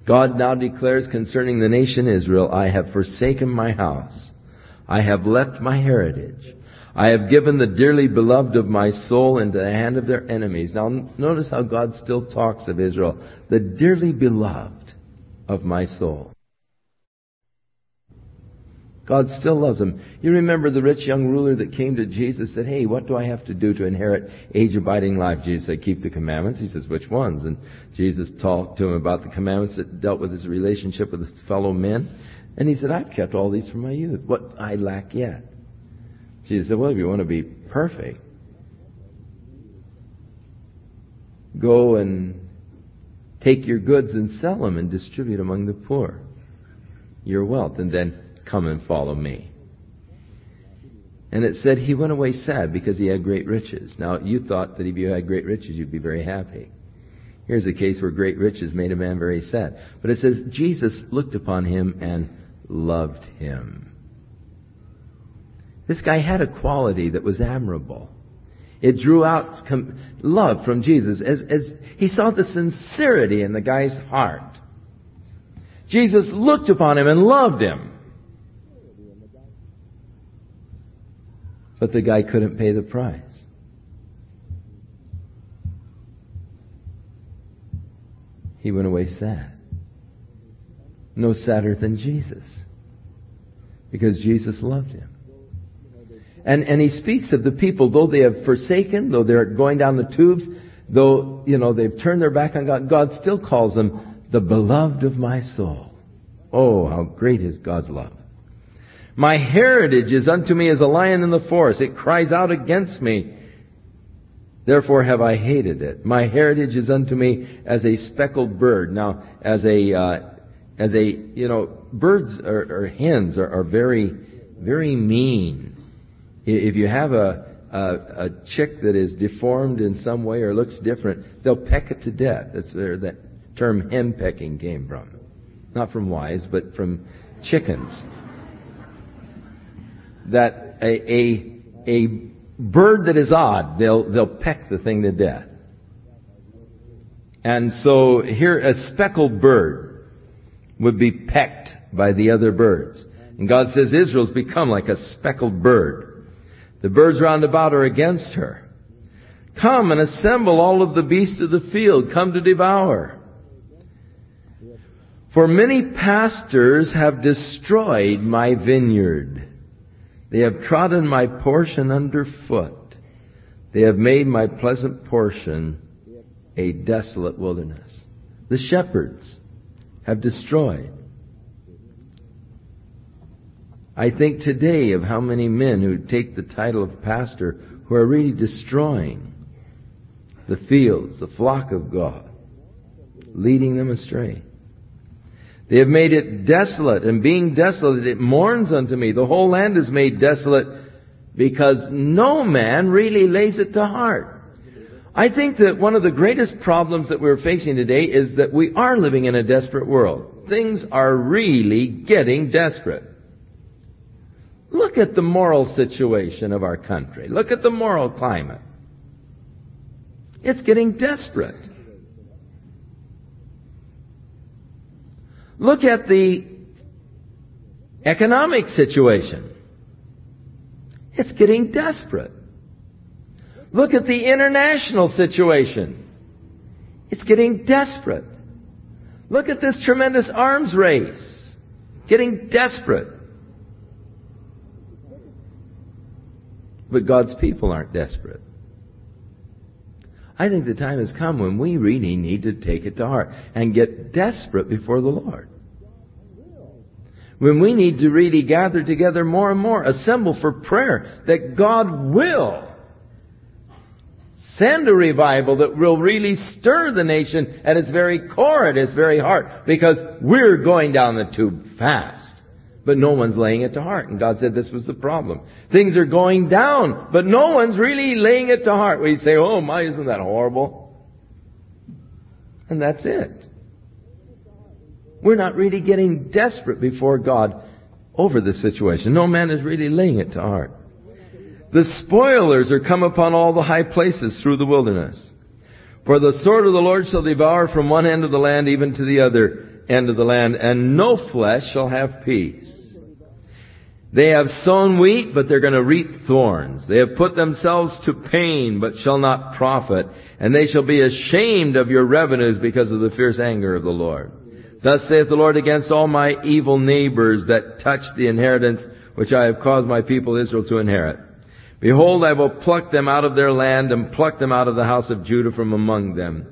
God now declares concerning the nation Israel, I have forsaken my house. I have left my heritage. I have given the dearly beloved of my soul into the hand of their enemies. Now notice how God still talks of Israel. The dearly beloved of my soul. God still loves them. You remember the rich young ruler that came to Jesus and said, Hey, what do I have to do to inherit age abiding life? Jesus said, Keep the commandments. He says, Which ones? And Jesus talked to him about the commandments that dealt with his relationship with his fellow men. And he said, I've kept all these from my youth. What I lack yet. Jesus said, Well, if you want to be perfect, go and take your goods and sell them and distribute among the poor your wealth, and then come and follow me. And it said he went away sad because he had great riches. Now, you thought that if you had great riches, you'd be very happy. Here's a case where great riches made a man very sad. But it says Jesus looked upon him and loved him. This guy had a quality that was admirable. It drew out love from Jesus as, as he saw the sincerity in the guy's heart. Jesus looked upon him and loved him. But the guy couldn't pay the price. He went away sad. No sadder than Jesus. Because Jesus loved him. And, and he speaks of the people, though they have forsaken, though they're going down the tubes, though, you know, they've turned their back on God, God still calls them the beloved of my soul. Oh, how great is God's love. My heritage is unto me as a lion in the forest. It cries out against me. Therefore have I hated it. My heritage is unto me as a speckled bird. Now, as a, uh, as a, you know, birds or, or hens are, are very, very mean. If you have a, a, a chick that is deformed in some way or looks different, they'll peck it to death. That's where that term hen pecking came from. Not from wives, but from chickens. That a, a, a bird that is odd, they'll, they'll peck the thing to death. And so here a speckled bird would be pecked by the other birds. And God says Israel's become like a speckled bird. The birds round about are against her. Come and assemble all of the beasts of the field. Come to devour. For many pastors have destroyed my vineyard. They have trodden my portion underfoot. They have made my pleasant portion a desolate wilderness. The shepherds have destroyed I think today of how many men who take the title of pastor who are really destroying the fields, the flock of God, leading them astray. They have made it desolate, and being desolate, it mourns unto me. The whole land is made desolate because no man really lays it to heart. I think that one of the greatest problems that we're facing today is that we are living in a desperate world. Things are really getting desperate. Look at the moral situation of our country. Look at the moral climate. It's getting desperate. Look at the economic situation. It's getting desperate. Look at the international situation. It's getting desperate. Look at this tremendous arms race. Getting desperate. But God's people aren't desperate. I think the time has come when we really need to take it to heart and get desperate before the Lord. When we need to really gather together more and more, assemble for prayer, that God will send a revival that will really stir the nation at its very core, at its very heart, because we're going down the tube fast. But no one's laying it to heart. And God said this was the problem. Things are going down, but no one's really laying it to heart. We say, oh my, isn't that horrible? And that's it. We're not really getting desperate before God over the situation. No man is really laying it to heart. The spoilers are come upon all the high places through the wilderness. For the sword of the Lord shall devour from one end of the land even to the other end of the land, and no flesh shall have peace. They have sown wheat, but they're going to reap thorns. They have put themselves to pain, but shall not profit. And they shall be ashamed of your revenues because of the fierce anger of the Lord. Thus saith the Lord against all my evil neighbors that touch the inheritance which I have caused my people Israel to inherit. Behold, I will pluck them out of their land and pluck them out of the house of Judah from among them.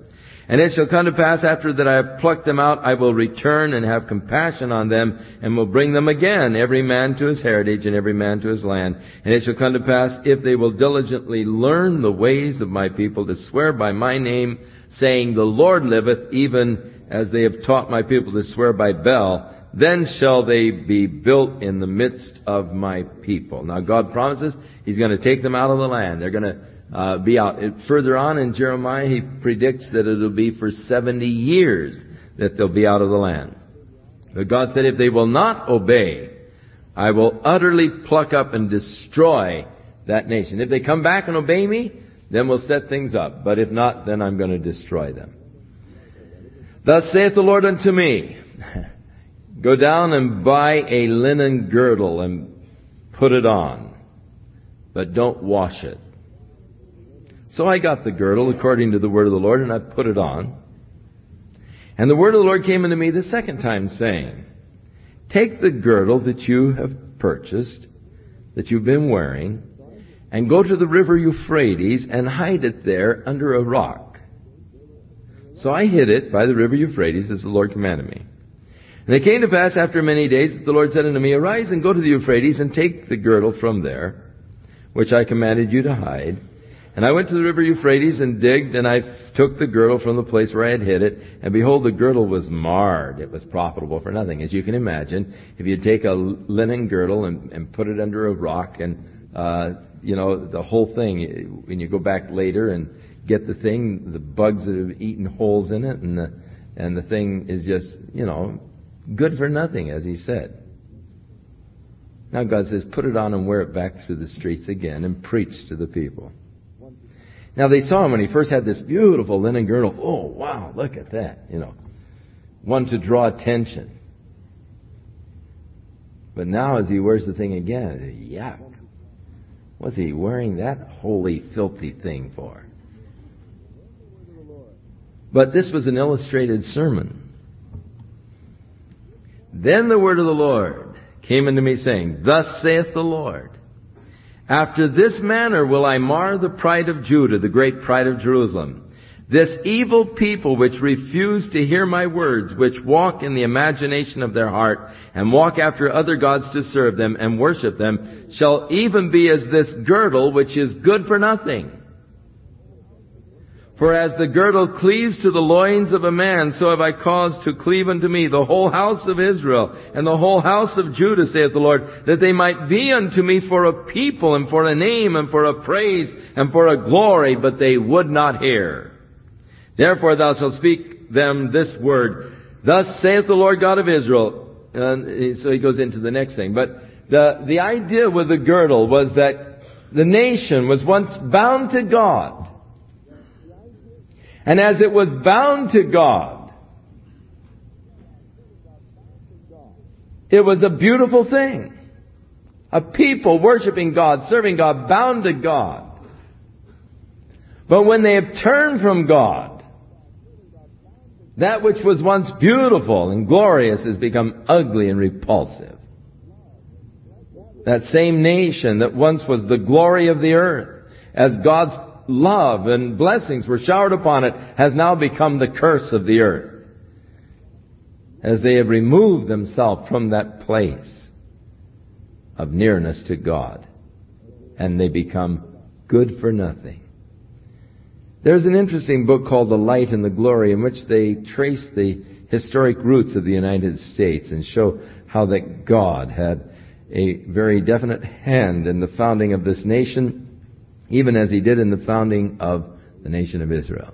And it shall come to pass after that I have plucked them out, I will return and have compassion on them, and will bring them again, every man to his heritage, and every man to his land. And it shall come to pass, if they will diligently learn the ways of my people, to swear by my name, saying, The Lord liveth, even as they have taught my people to swear by Baal, then shall they be built in the midst of my people. Now God promises He's going to take them out of the land. They're going to uh, be out. Further on in Jeremiah, he predicts that it'll be for 70 years that they'll be out of the land. But God said, if they will not obey, I will utterly pluck up and destroy that nation. If they come back and obey me, then we'll set things up. But if not, then I'm going to destroy them. Thus saith the Lord unto me, (laughs) Go down and buy a linen girdle and put it on, but don't wash it. So I got the girdle according to the word of the Lord, and I put it on. And the word of the Lord came unto me the second time, saying, Take the girdle that you have purchased, that you've been wearing, and go to the river Euphrates and hide it there under a rock. So I hid it by the river Euphrates as the Lord commanded me. And it came to pass after many days that the Lord said unto me, Arise and go to the Euphrates and take the girdle from there, which I commanded you to hide, and I went to the river Euphrates and digged, and I took the girdle from the place where I had hid it, and behold, the girdle was marred. It was profitable for nothing. As you can imagine, if you take a linen girdle and, and put it under a rock, and, uh, you know, the whole thing, when you go back later and get the thing, the bugs that have eaten holes in it, and the, and the thing is just, you know, good for nothing, as he said. Now God says, put it on and wear it back through the streets again and preach to the people. Now they saw him when he first had this beautiful linen girdle. Oh, wow, look at that, you know. One to draw attention. But now as he wears the thing again, yuck. What's he wearing that holy, filthy thing for? But this was an illustrated sermon. Then the word of the Lord came unto me saying, Thus saith the Lord, after this manner will I mar the pride of Judah, the great pride of Jerusalem. This evil people which refuse to hear my words, which walk in the imagination of their heart, and walk after other gods to serve them and worship them, shall even be as this girdle which is good for nothing for as the girdle cleaves to the loins of a man, so have I caused to cleave unto me the whole house of Israel and the whole house of Judah, saith the Lord, that they might be unto me for a people and for a name and for a praise and for a glory, but they would not hear. Therefore thou shalt speak them this word, Thus saith the Lord God of Israel. And so he goes into the next thing. But the, the idea with the girdle was that the nation was once bound to God. And as it was bound to God, It was a beautiful thing. A people worshiping God, serving God, bound to God. But when they have turned from God, that which was once beautiful and glorious has become ugly and repulsive. That same nation that once was the glory of the earth, as God's love and blessings were showered upon it, has now become the curse of the earth. As they have removed themselves from that place of nearness to God. And they become good for nothing. There's an interesting book called The Light and the Glory in which they trace the historic roots of the United States and show how that God had a very definite hand in the founding of this nation, even as he did in the founding of the nation of Israel.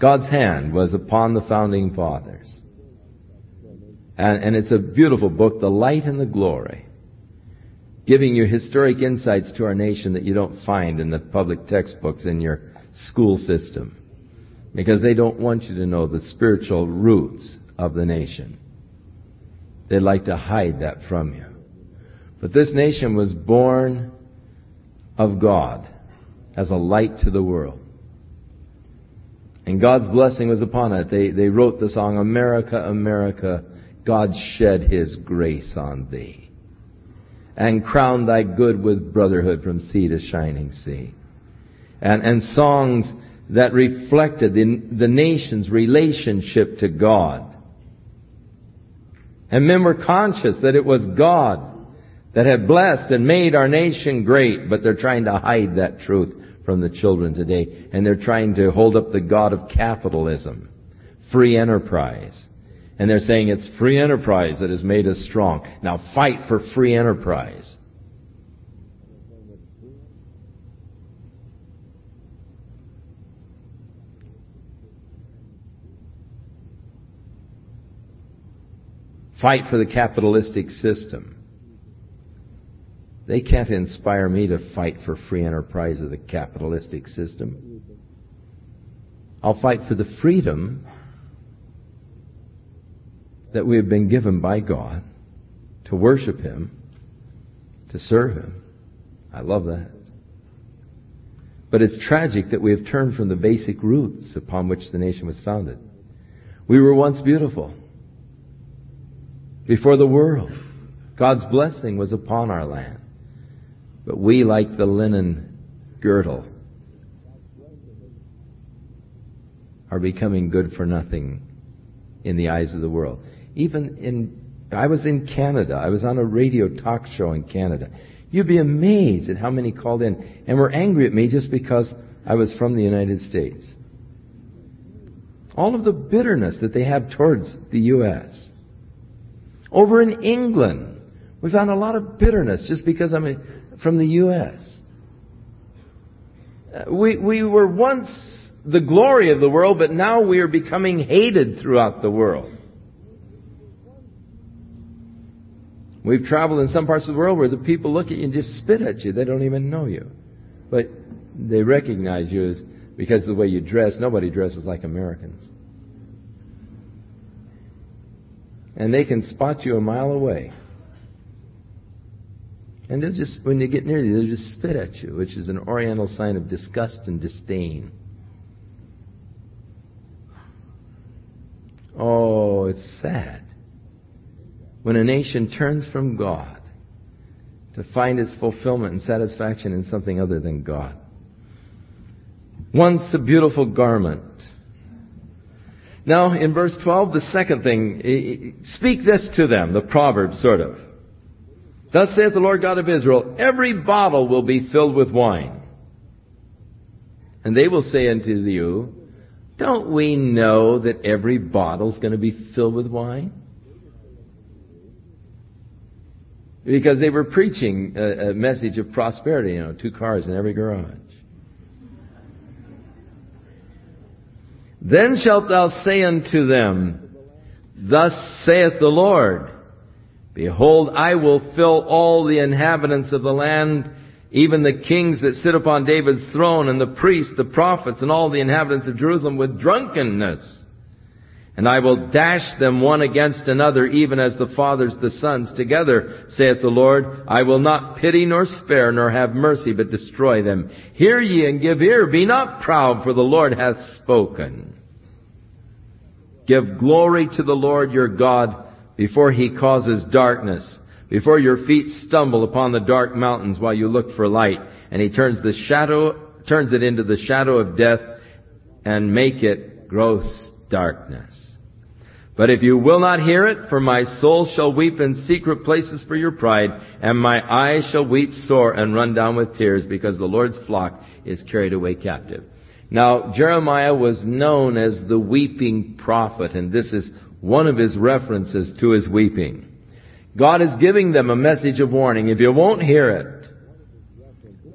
God's hand was upon the founding fathers. And, and it's a beautiful book, The Light and the Glory, giving you historic insights to our nation that you don't find in the public textbooks in your school system. Because they don't want you to know the spiritual roots of the nation. They'd like to hide that from you. But this nation was born of God as a light to the world. And God's blessing was upon it. They, they wrote the song, America, America, God shed his grace on thee and crown thy good with brotherhood from sea to shining sea. And, and songs that reflected the, the nation's relationship to God. And men were conscious that it was God that have blessed and made our nation great, but they're trying to hide that truth from the children today. And they're trying to hold up the God of capitalism, free enterprise. And they're saying it's free enterprise that has made us strong. Now fight for free enterprise. Fight for the capitalistic system. They can't inspire me to fight for free enterprise of the capitalistic system. I'll fight for the freedom that we have been given by God to worship Him, to serve Him. I love that. But it's tragic that we have turned from the basic roots upon which the nation was founded. We were once beautiful before the world. God's blessing was upon our land. But we, like the linen girdle, are becoming good for nothing in the eyes of the world even in, I was in Canada. I was on a radio talk show in Canada. You'd be amazed at how many called in and were angry at me just because I was from the United States. All of the bitterness that they have towards the U.S. Over in England, we found a lot of bitterness just because I'm from the U.S. Uh, we, we were once the glory of the world, but now we are becoming hated throughout the world. We've traveled in some parts of the world where the people look at you and just spit at you. They don't even know you. But they recognize you as because of the way you dress. Nobody dresses like Americans. And they can spot you a mile away. And they'll just, when they get near you, they'll just spit at you, which is an oriental sign of disgust and disdain. Oh, it's sad when a nation turns from God to find its fulfillment and satisfaction in something other than God. Once a beautiful garment. Now, in verse 12, the second thing, speak this to them, the proverb sort of. Thus saith the Lord God of Israel, every bottle will be filled with wine. And they will say unto you, don't we know that every bottle is going to be filled with wine? Because they were preaching a, a message of prosperity, you know, two cars in every garage. Then shalt thou say unto them, Thus saith the Lord, Behold, I will fill all the inhabitants of the land, even the kings that sit upon David's throne, and the priests, the prophets, and all the inhabitants of Jerusalem with drunkenness And I will dash them one against another, even as the fathers the sons together, saith the Lord. I will not pity nor spare, nor have mercy, but destroy them. Hear ye and give ear. Be not proud, for the Lord hath spoken. Give glory to the Lord your God before he causes darkness, before your feet stumble upon the dark mountains while you look for light, and he turns the shadow, turns it into the shadow of death and make it gross darkness. But if you will not hear it, for my soul shall weep in secret places for your pride, and my eyes shall weep sore and run down with tears, because the Lord's flock is carried away captive. Now, Jeremiah was known as the weeping prophet, and this is one of his references to his weeping. God is giving them a message of warning. If you won't hear it,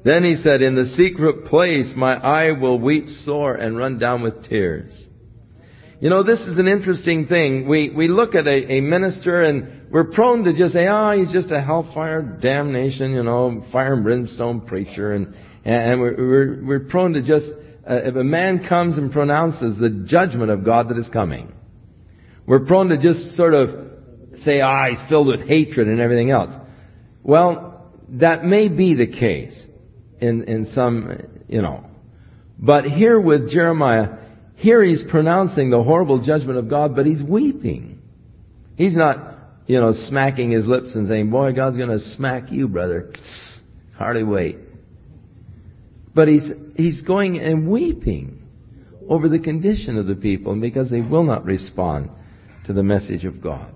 then he said, in the secret place my eye will weep sore and run down with tears. You know, this is an interesting thing. We, we look at a, a minister and we're prone to just say, oh, he's just a hellfire damnation, you know, fire and brimstone preacher. And, and we're, we're, we're prone to just, uh, if a man comes and pronounces the judgment of God that is coming, we're prone to just sort of say, ah, he's filled with hatred and everything else. Well, that may be the case in, in some, you know. But here with Jeremiah, here he's pronouncing the horrible judgment of God, but he's weeping. He's not, you know, smacking his lips and saying, boy, God's gonna smack you, brother. Hardly wait. But he's, he's going and weeping over the condition of the people because they will not respond to the message of God.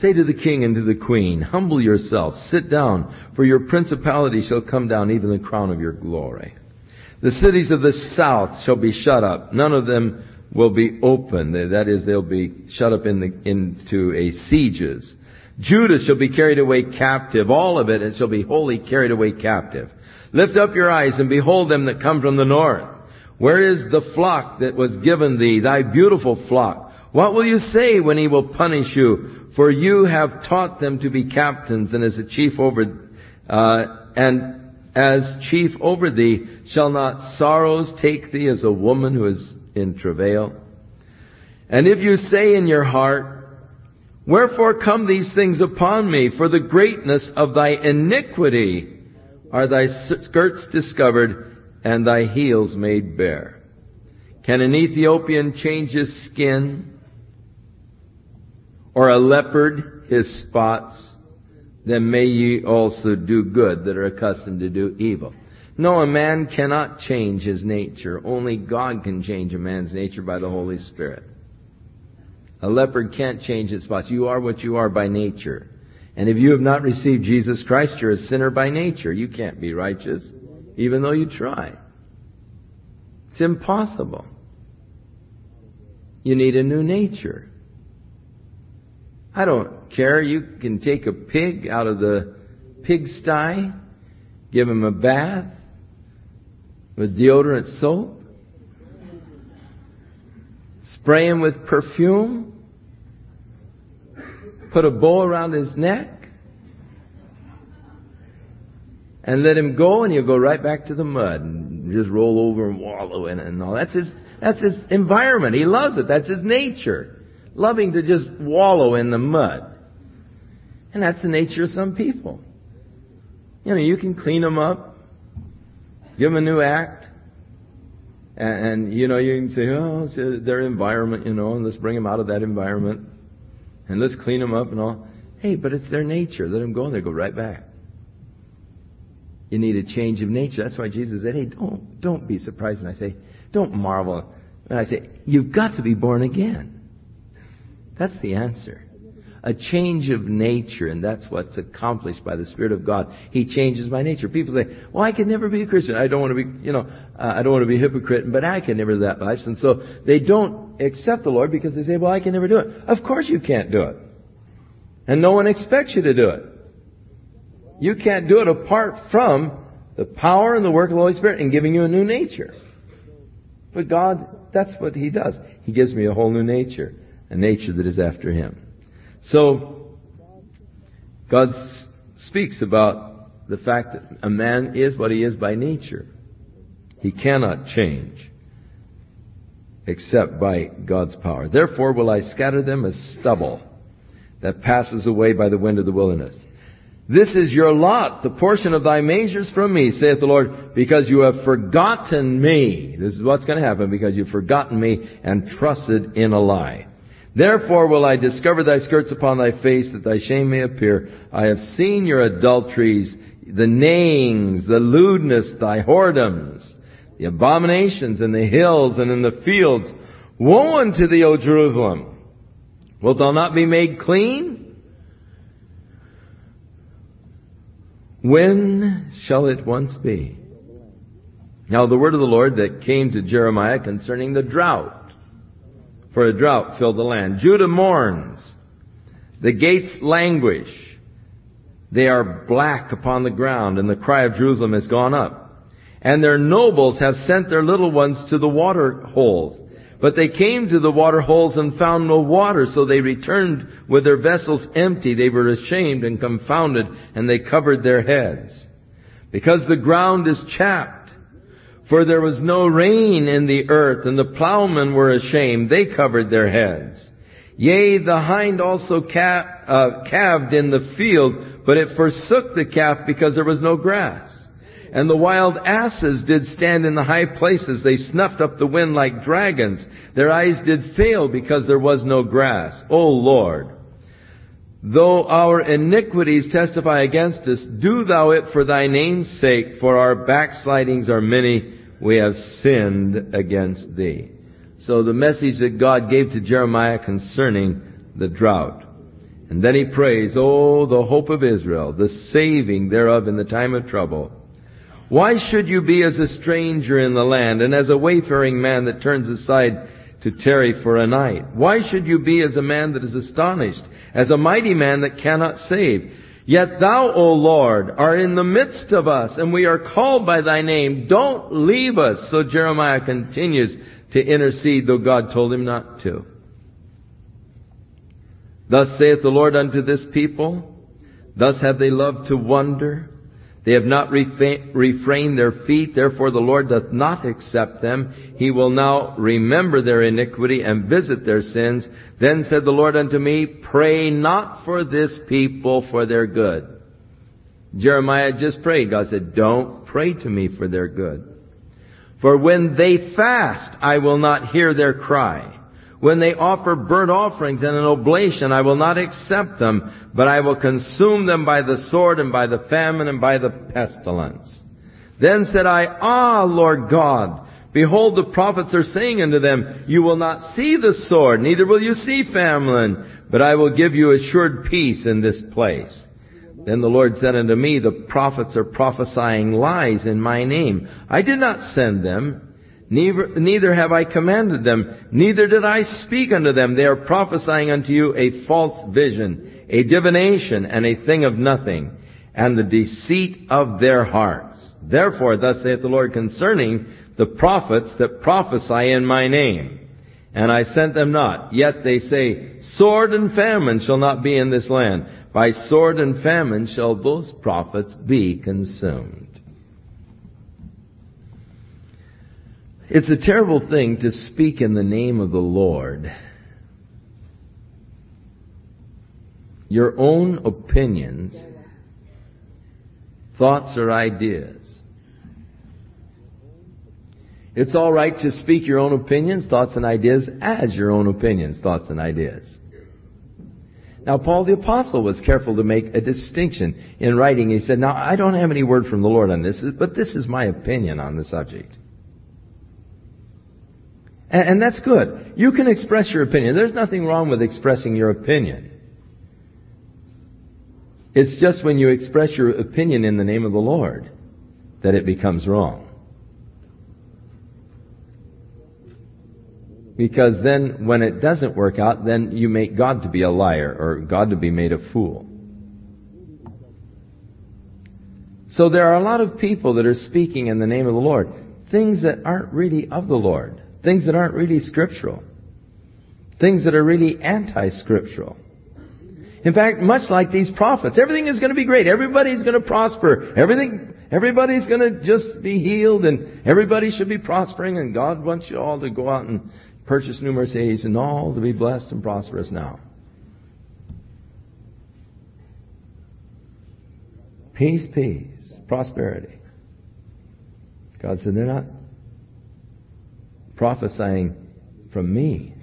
Say to the king and to the queen, Humble yourselves, sit down, for your principality shall come down, even the crown of your glory. The cities of the south shall be shut up. None of them will be open. That is, they'll be shut up in the, into a sieges. Judah shall be carried away captive. All of it, and shall be wholly carried away captive. Lift up your eyes and behold them that come from the north. Where is the flock that was given thee, thy beautiful flock? What will you say when he will punish you? For you have taught them to be captains, and as a chief over, uh, and as chief over thee, shall not sorrows take thee as a woman who is in travail? And if you say in your heart, Wherefore come these things upon me? For the greatness of thy iniquity are thy skirts discovered, and thy heels made bare. Can an Ethiopian change his skin? Or a leopard his spots, then may ye also do good that are accustomed to do evil. No, a man cannot change his nature. Only God can change a man's nature by the Holy Spirit. A leopard can't change its spots. You are what you are by nature. And if you have not received Jesus Christ, you're a sinner by nature. You can't be righteous, even though you try. It's impossible. You need a new nature. I don't care. You can take a pig out of the pigsty, give him a bath with deodorant soap, spray him with perfume, put a bow around his neck, and let him go, and he'll go right back to the mud and just roll over and wallow in it and all. That's his, that's his environment. He loves it. That's his nature loving to just wallow in the mud. And that's the nature of some people. You know, you can clean them up, give them a new act, and, and you know, you can say, oh, it's their environment, you know, and let's bring them out of that environment, and let's clean them up and all. Hey, but it's their nature. Let them go, and they go right back. You need a change of nature. That's why Jesus said, hey, don't, don't be surprised. And I say, don't marvel. And I say, you've got to be born again. That's the answer. A change of nature, and that's what's accomplished by the Spirit of God. He changes my nature. People say, well, I can never be a Christian. I don't want to be, you know, uh, I don't want to be a hypocrite, but I can never do that life. And so they don't accept the Lord because they say, well, I can never do it. Of course you can't do it. And no one expects you to do it. You can't do it apart from the power and the work of the Holy Spirit in giving you a new nature. But God, that's what He does. He gives me a whole new nature a nature that is after him. So, God speaks about the fact that a man is what he is by nature. He cannot change. except by God's power. Therefore will I scatter them as stubble that passes away by the wind of the wilderness. This is your lot, the portion of thy measures from me, saith the Lord, because you have forgotten me. This is what's going to happen, because you've forgotten me and trusted in a lie. Therefore will I discover thy skirts upon thy face, that thy shame may appear. I have seen your adulteries, the neighings, the lewdness, thy whoredoms, the abominations in the hills and in the fields. Woe unto thee, O Jerusalem! Wilt thou not be made clean? When shall it once be? Now the word of the Lord that came to Jeremiah concerning the drought. For a drought filled the land. Judah mourns. The gates languish. They are black upon the ground, and the cry of Jerusalem has gone up. And their nobles have sent their little ones to the water holes but they came to the water holes and found no water, so they returned with their vessels empty. They were ashamed and confounded, and they covered their heads. Because the ground is chapped, for there was no rain in the earth, and the plowmen were ashamed. They covered their heads. Yea, the hind also uh, calved in the field, but it forsook the calf because there was no grass. And the wild asses did stand in the high places. They snuffed up the wind like dragons. Their eyes did fail because there was no grass. O Lord, though our iniquities testify against us, do thou it for thy name's sake, for our backslidings are many. We have sinned against thee. So the message that God gave to Jeremiah concerning the drought. And then he prays, Oh, the hope of Israel, the saving thereof in the time of trouble. Why should you be as a stranger in the land and as a wayfaring man that turns aside to tarry for a night? Why should you be as a man that is astonished, as a mighty man that cannot save? Yet thou, O Lord, are in the midst of us, and we are called by thy name. Don't leave us. So Jeremiah continues to intercede, though God told him not to. Thus saith the Lord unto this people, Thus have they loved to wonder, they have not refrained their feet, therefore the Lord doth not accept them. He will now remember their iniquity and visit their sins. Then said the Lord unto me, Pray not for this people for their good. Jeremiah just prayed. God said, Don't pray to me for their good. For when they fast, I will not hear their cry. When they offer burnt offerings and an oblation, I will not accept them, but I will consume them by the sword and by the famine and by the pestilence. Then said I, Ah, Lord God, behold the prophets are saying unto them, You will not see the sword, neither will you see famine, but I will give you assured peace in this place. Then the Lord said unto me, The prophets are prophesying lies in my name. I did not send them, Neither, neither have I commanded them, neither did I speak unto them. They are prophesying unto you a false vision, a divination, and a thing of nothing, and the deceit of their hearts. Therefore, thus saith the Lord concerning the prophets that prophesy in my name. And I sent them not. Yet they say, Sword and famine shall not be in this land. By sword and famine shall those prophets be consumed. It's a terrible thing to speak in the name of the Lord. Your own opinions, thoughts, or ideas. It's all right to speak your own opinions, thoughts, and ideas as your own opinions, thoughts, and ideas. Now, Paul the Apostle was careful to make a distinction in writing. He said, Now, I don't have any word from the Lord on this, but this is my opinion on the subject. And, and that's good. You can express your opinion. There's nothing wrong with expressing your opinion. It's just when you express your opinion in the name of the Lord that it becomes wrong. Because then when it doesn't work out, then you make God to be a liar or God to be made a fool. So there are a lot of people that are speaking in the name of the Lord, things that aren't really of the Lord. Things that aren't really scriptural. Things that are really anti-scriptural. In fact, much like these prophets, everything is going to be great. Everybody's going to prosper. Everything, everybody's going to just be healed and everybody should be prospering and God wants you all to go out and purchase new Mercedes and all to be blessed and prosperous now. Peace, peace, prosperity. God said, they're not prophesying from me.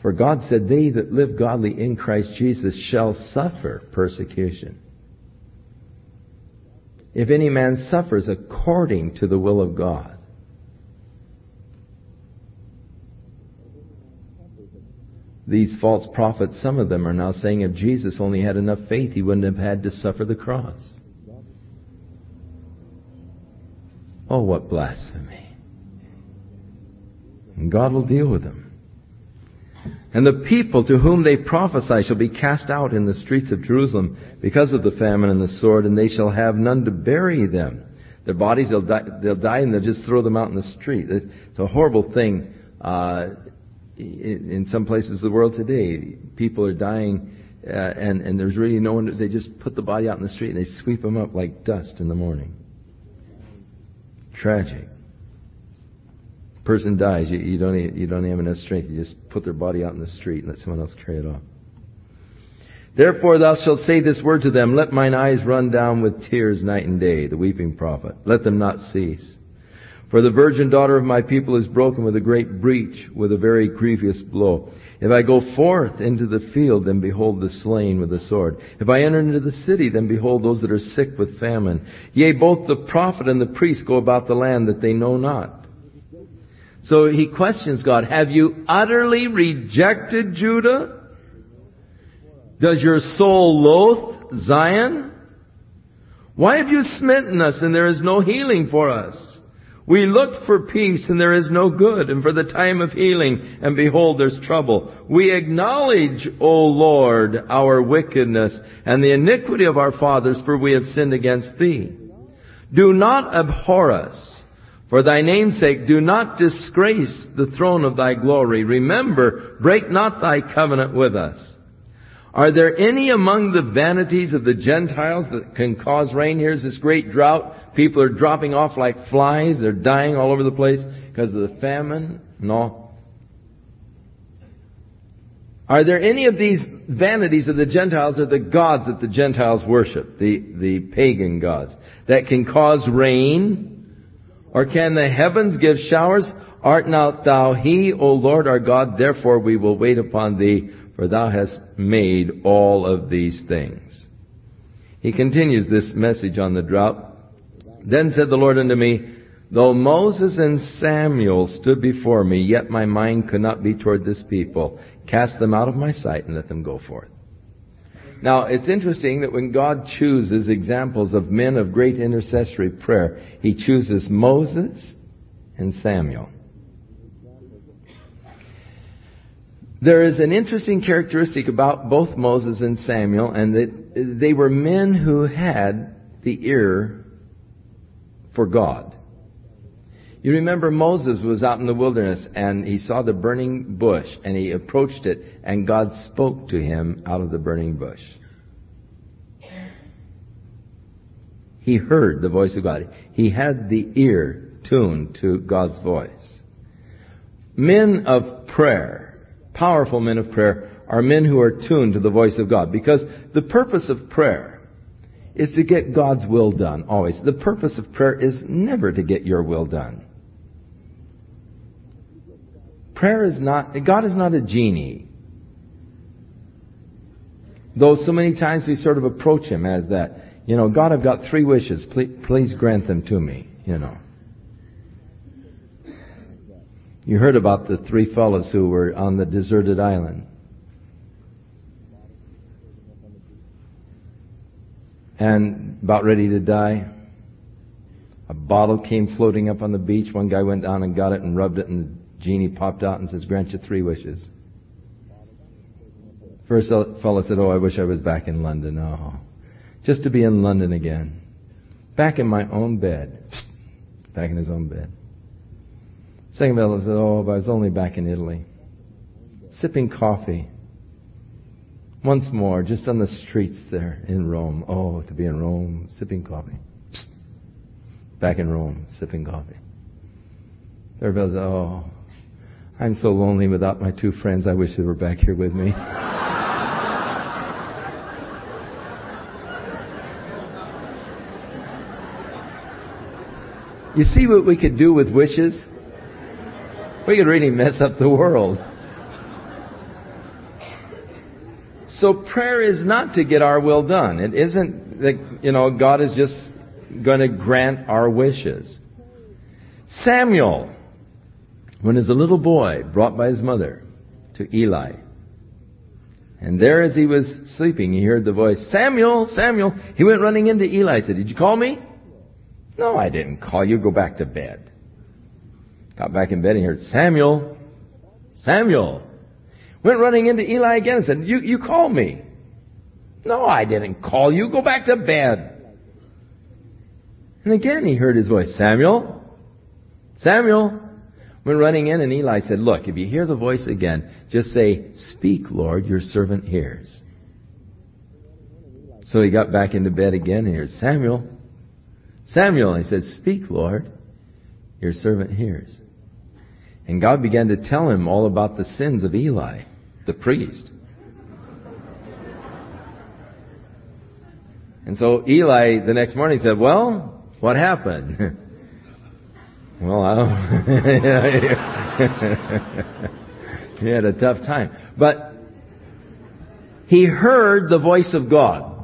For God said, They that live godly in Christ Jesus shall suffer persecution. If any man suffers according to the will of God. These false prophets, some of them are now saying if Jesus only had enough faith, he wouldn't have had to suffer the cross. Oh, what blasphemy. And God will deal with them. And the people to whom they prophesy shall be cast out in the streets of Jerusalem because of the famine and the sword, and they shall have none to bury them. Their bodies, they'll die, they'll die and they'll just throw them out in the street. It's a horrible thing uh, in, some places of the world today. People are dying, uh, and, and there's really no one, they just put the body out in the street and they sweep them up like dust in the morning. Tragic person dies, you, you, don't, you don't have enough strength. You just put their body out in the street and let someone else carry it off. Therefore thou shalt say this word to them, Let mine eyes run down with tears night and day, the weeping prophet. Let them not cease. For the virgin daughter of my people is broken with a great breach, with a very grievous blow. If I go forth into the field, then behold the slain with the sword. If I enter into the city, then behold those that are sick with famine. Yea, both the prophet and the priest go about the land that they know not. So he questions God, have you utterly rejected Judah? Does your soul loathe Zion? Why have you smitten us and there is no healing for us? We looked for peace and there is no good and for the time of healing and behold there's trouble. We acknowledge, O Lord, our wickedness and the iniquity of our fathers for we have sinned against thee. Do not abhor us for thy name's sake, do not disgrace the throne of thy glory. Remember, break not thy covenant with us. Are there any among the vanities of the Gentiles that can cause rain? Here's this great drought. People are dropping off like flies. They're dying all over the place because of the famine. No. Are there any of these vanities of the Gentiles or the gods that the Gentiles worship, the, the pagan gods, that can cause rain? Or can the heavens give showers? Art not thou he, O Lord our God? Therefore we will wait upon thee, for thou hast made all of these things. He continues this message on the drought. Then said the Lord unto me, Though Moses and Samuel stood before me, yet my mind could not be toward this people. Cast them out of my sight and let them go forth. Now, it's interesting that when God chooses examples of men of great intercessory prayer, He chooses Moses and Samuel. There is an interesting characteristic about both Moses and Samuel, and that they were men who had the ear for God. You remember Moses was out in the wilderness and he saw the burning bush and he approached it and God spoke to him out of the burning bush. He heard the voice of God. He had the ear tuned to God's voice. Men of prayer, powerful men of prayer, are men who are tuned to the voice of God because the purpose of prayer is to get God's will done always. The purpose of prayer is never to get your will done. Prayer is not, God is not a genie. Though so many times we sort of approach Him as that. You know, God, I've got three wishes. Please, please grant them to me, you know. You heard about the three fellows who were on the deserted island. And about ready to die. A bottle came floating up on the beach. One guy went down and got it and rubbed it and the Genie popped out and says, grant you three wishes. First fellow said, oh, I wish I was back in London. Oh, just to be in London again. Back in my own bed. Back in his own bed. Second fellow said, oh, if I was only back in Italy. Sipping coffee. Once more, just on the streets there in Rome. Oh, to be in Rome, sipping coffee. Back in Rome, sipping coffee. Everybody says, oh, I'm so lonely without my two friends. I wish they were back here with me. (laughs) you see what we could do with wishes? We could really mess up the world. So prayer is not to get our will done. It isn't that, you know, God is just going to grant our wishes. Samuel, when he was a little boy, brought by his mother to Eli. And there as he was sleeping, he heard the voice, Samuel, Samuel. He went running into Eli. said, Did you call me? No, I didn't call you. Go back to bed. Got back in bed and he heard, Samuel, Samuel. Went running into Eli again and said, You, you called me. No, I didn't call you. Go back to bed. And again he heard his voice, Samuel, Samuel. Went running in and Eli said, Look, if you hear the voice again, just say, Speak, Lord, your servant hears. So he got back into bed again and he heard, Samuel, Samuel. And he said, Speak, Lord, your servant hears. And God began to tell him all about the sins of Eli, the priest. And so Eli the next morning said, Well, what happened? (laughs) well, I (laughs) he had a tough time. But he heard the voice of God.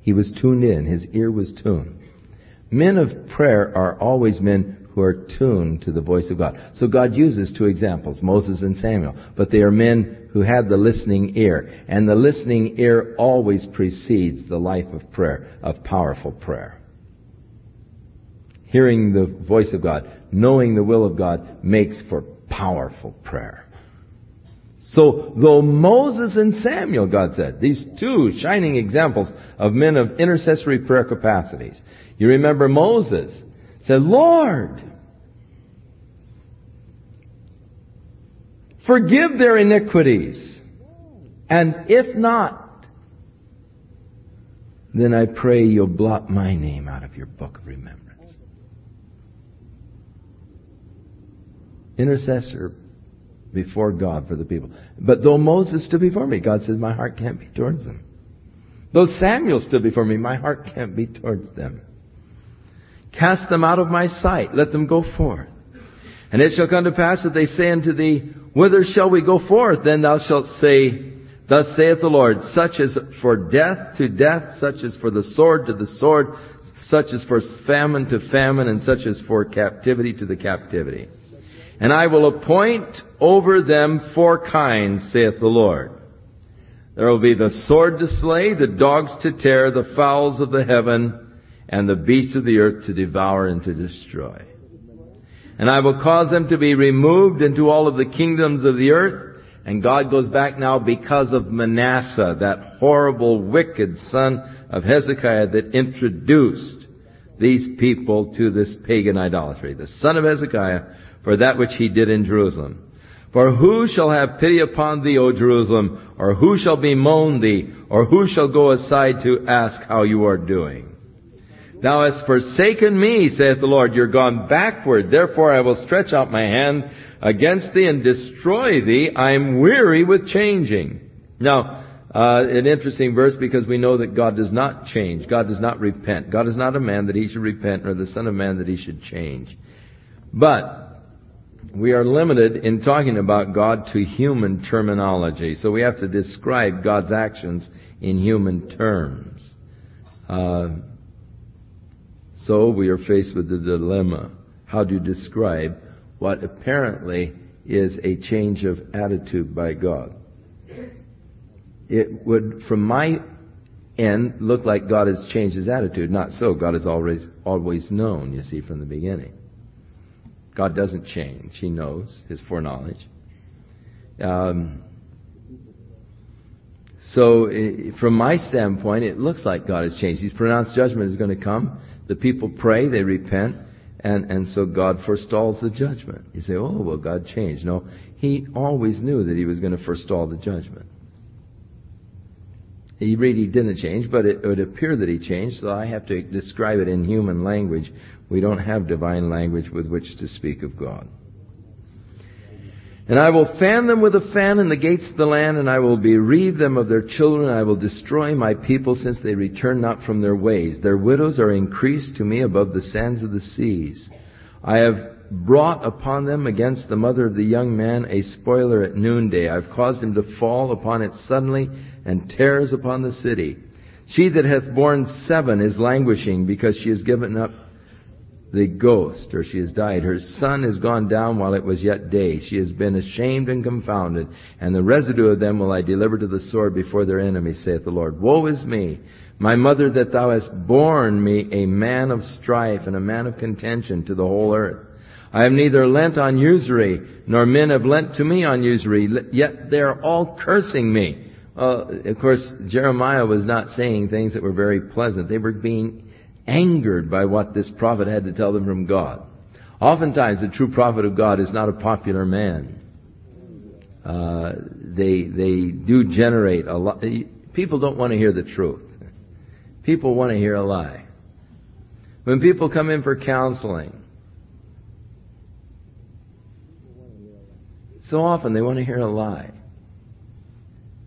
He was tuned in. His ear was tuned. Men of prayer are always men who are tuned to the voice of God. So God uses two examples, Moses and Samuel, but they are men who had the listening ear. And the listening ear always precedes the life of prayer, of powerful prayer. Hearing the voice of God, knowing the will of God makes for powerful prayer. So, though Moses and Samuel, God said, these two shining examples of men of intercessory prayer capacities. You remember Moses said, Lord, forgive their iniquities. And if not, then I pray you'll blot my name out of your book of remembrance. Intercessor before God for the people. But though Moses stood before me, God says, my heart can't be towards them. Though Samuel stood before me, my heart can't be towards them. Cast them out of my sight. Let them go forth. And it shall come to pass that they say unto thee, Whither shall we go forth? Then thou shalt say, Thus saith the Lord, such as for death to death, such as for the sword to the sword, such as for famine to famine, and such as for captivity to the captivity. And I will appoint over them four kinds, saith the Lord. There will be the sword to slay, the dogs to tear, the fowls of the heaven, and the beasts of the earth to devour and to destroy. And I will cause them to be removed into all of the kingdoms of the earth. And God goes back now because of Manasseh, that horrible, wicked son of Hezekiah that introduced these people to this pagan idolatry. The son of Hezekiah for that which he did in Jerusalem. For who shall have pity upon thee, O Jerusalem? Or who shall bemoan thee? Or who shall go aside to ask how you are doing? Thou hast forsaken me, saith the Lord. You're gone backward. Therefore I will stretch out my hand against thee and destroy thee. I am weary with changing. Now, uh, an interesting verse because we know that God does not change. God does not repent. God is not a man that he should repent, nor the son of man that he should change. But, we are limited in talking about God to human terminology. So we have to describe God's actions in human terms. Uh, so we are faced with the dilemma. How do you describe what apparently is a change of attitude by God? It would, from my end, look like God has changed his attitude. Not so. God has always, always known, you see, from the beginning. God doesn't change. He knows his foreknowledge. Um, so, from my standpoint, it looks like God has changed. He's pronounced judgment is going to come. The people pray, they repent, and, and so God forestalls the judgment. You say, oh, well, God changed. No, He always knew that He was going to forestall the judgment. He really didn't change, but it would appear that He changed, so I have to describe it in human language We don't have divine language with which to speak of God. And I will fan them with a fan in the gates of the land, and I will bereave them of their children. and I will destroy my people since they return not from their ways. Their widows are increased to me above the sands of the seas. I have brought upon them against the mother of the young man a spoiler at noonday. I've caused him to fall upon it suddenly, and terrors upon the city. She that hath borne seven is languishing because she has given up the ghost, or she has died. Her sun is gone down while it was yet day. She has been ashamed and confounded, and the residue of them will I deliver to the sword before their enemies, saith the Lord. Woe is me, my mother, that thou hast borne me a man of strife and a man of contention to the whole earth. I have neither lent on usury, nor men have lent to me on usury, yet they are all cursing me. Uh, of course, Jeremiah was not saying things that were very pleasant. They were being angered by what this prophet had to tell them from God. Oftentimes, the true prophet of God is not a popular man. Uh, they they do generate a lot. People don't want to hear the truth. People want to hear a lie. When people come in for counseling, so often they want to hear a lie.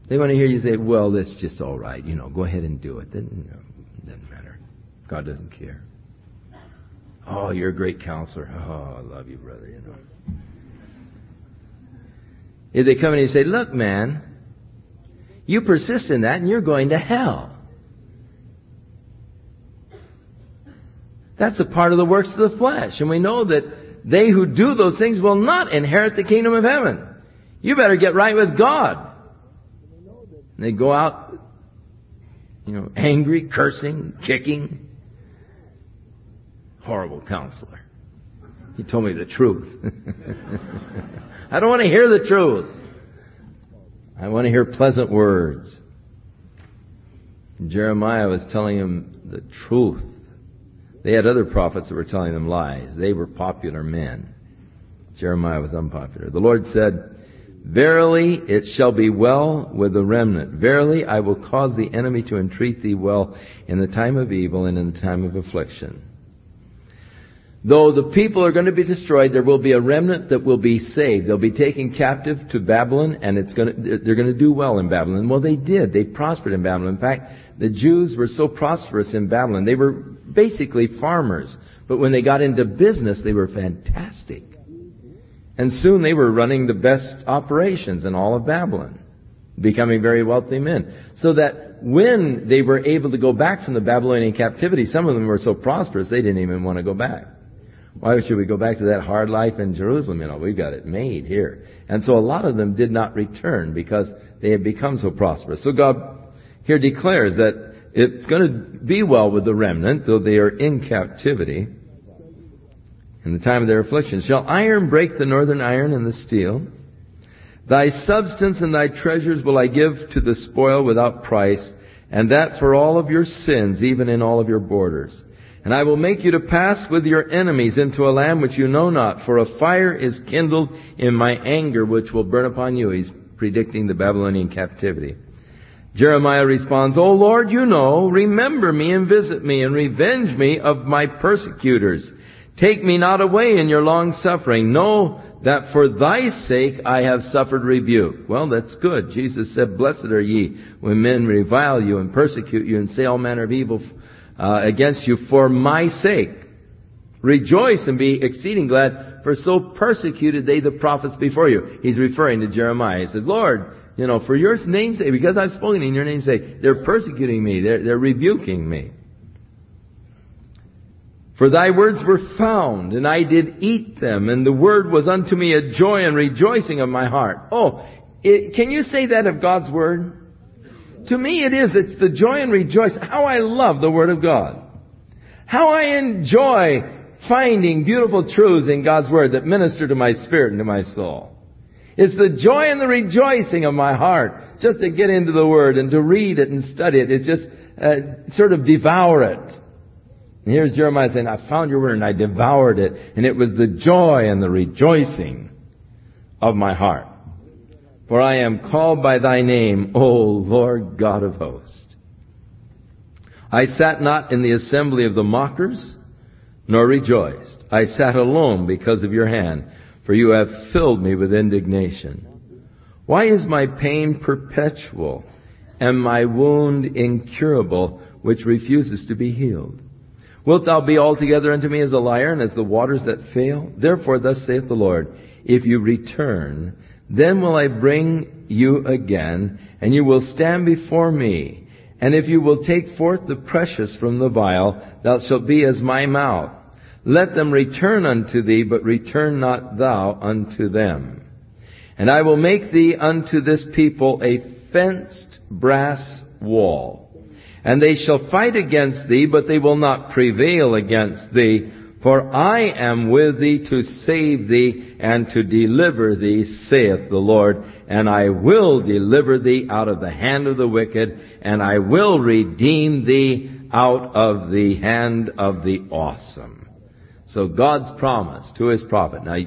They want to hear you say, well, that's just all right. You know, go ahead and do it. Then, you know. God doesn't care. Oh, you're a great counselor. Oh, I love you, brother, you know. If they come in and say, look, man, you persist in that and you're going to hell. That's a part of the works of the flesh. And we know that they who do those things will not inherit the kingdom of heaven. You better get right with God. And they go out, you know, angry, cursing, kicking. Horrible counselor. He told me the truth. (laughs) I don't want to hear the truth. I want to hear pleasant words. Jeremiah was telling him the truth. They had other prophets that were telling them lies. They were popular men. Jeremiah was unpopular. The Lord said, Verily it shall be well with the remnant. Verily I will cause the enemy to entreat thee well in the time of evil and in the time of affliction. Though the people are going to be destroyed, there will be a remnant that will be saved. They'll be taken captive to Babylon and it's going to, they're going to do well in Babylon. Well, they did. They prospered in Babylon. In fact, the Jews were so prosperous in Babylon. They were basically farmers. But when they got into business, they were fantastic. And soon they were running the best operations in all of Babylon, becoming very wealthy men. So that when they were able to go back from the Babylonian captivity, some of them were so prosperous they didn't even want to go back. Why should we go back to that hard life in Jerusalem? You know, we've got it made here. And so a lot of them did not return because they had become so prosperous. So God here declares that it's going to be well with the remnant, though they are in captivity in the time of their affliction. Shall iron break the northern iron and the steel? Thy substance and thy treasures will I give to the spoil without price, and that for all of your sins, even in all of your borders. And I will make you to pass with your enemies into a land which you know not, for a fire is kindled in my anger which will burn upon you. He's predicting the Babylonian captivity. Jeremiah responds, O Lord, you know, remember me and visit me and revenge me of my persecutors Take me not away in your long suffering. Know that for thy sake I have suffered rebuke. Well, that's good. Jesus said, Blessed are ye when men revile you and persecute you and say all manner of evil uh, against you for my sake. Rejoice and be exceeding glad, for so persecuted they the prophets before you. He's referring to Jeremiah. He says, Lord, you know, for your name's sake, because I've spoken in your name's sake, they're persecuting me. They're, they're rebuking me. For thy words were found, and I did eat them, and the word was unto me a joy and rejoicing of my heart. Oh, it, can you say that of God's word? To me it is. It's the joy and rejoice. How I love the word of God. How I enjoy finding beautiful truths in God's word that minister to my spirit and to my soul. It's the joy and the rejoicing of my heart just to get into the word and to read it and study it. It's just uh, sort of devour it. And here's Jeremiah saying, I found your word and I devoured it, and it was the joy and the rejoicing of my heart. For I am called by thy name, O Lord God of hosts. I sat not in the assembly of the mockers, nor rejoiced. I sat alone because of your hand, for you have filled me with indignation. Why is my pain perpetual and my wound incurable, which refuses to be healed? Wilt thou be altogether unto me as a liar and as the waters that fail? Therefore thus saith the Lord, if you return, then will I bring you again, and you will stand before me. And if you will take forth the precious from the vile, thou shalt be as my mouth. Let them return unto thee, but return not thou unto them. And I will make thee unto this people a fenced brass wall. And they shall fight against thee, but they will not prevail against thee. For I am with thee to save thee and to deliver thee, saith the Lord. And I will deliver thee out of the hand of the wicked, and I will redeem thee out of the hand of the awesome. So God's promise to His prophet. Now,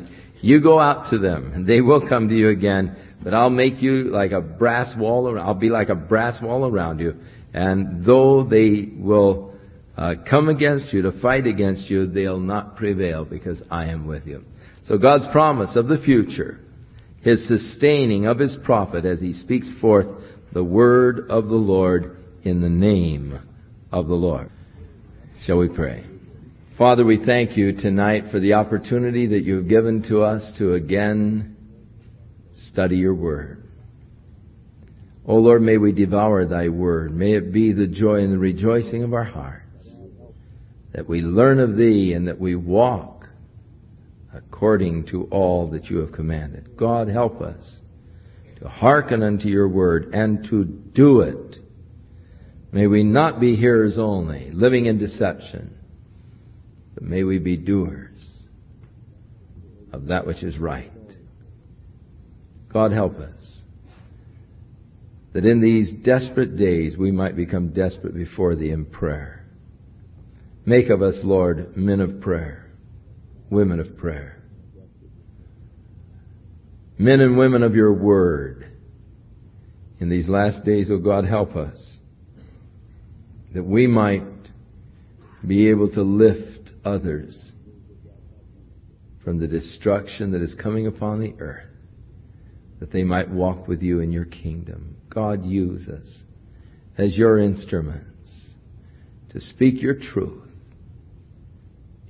you go out to them, and they will come to you again, but I'll make you like a brass wall I'll be like a brass wall around you, and though they will uh, come against you, to fight against you, they'll not prevail because I am with you. So God's promise of the future, His sustaining of His prophet as he speaks forth the word of the Lord in the name of the Lord. Shall we pray? Father, we thank you tonight for the opportunity that you have given to us to again study your word. O Lord, may we devour thy word. May it be the joy and the rejoicing of our heart that we learn of thee and that we walk according to all that you have commanded. God, help us to hearken unto your word and to do it. May we not be hearers only, living in deception, but may we be doers of that which is right. God, help us that in these desperate days we might become desperate before thee in prayer Make of us, Lord, men of prayer, women of prayer, men and women of your word. In these last days, O oh God, help us that we might be able to lift others from the destruction that is coming upon the earth, that they might walk with you in your kingdom. God, use us as your instruments to speak your truth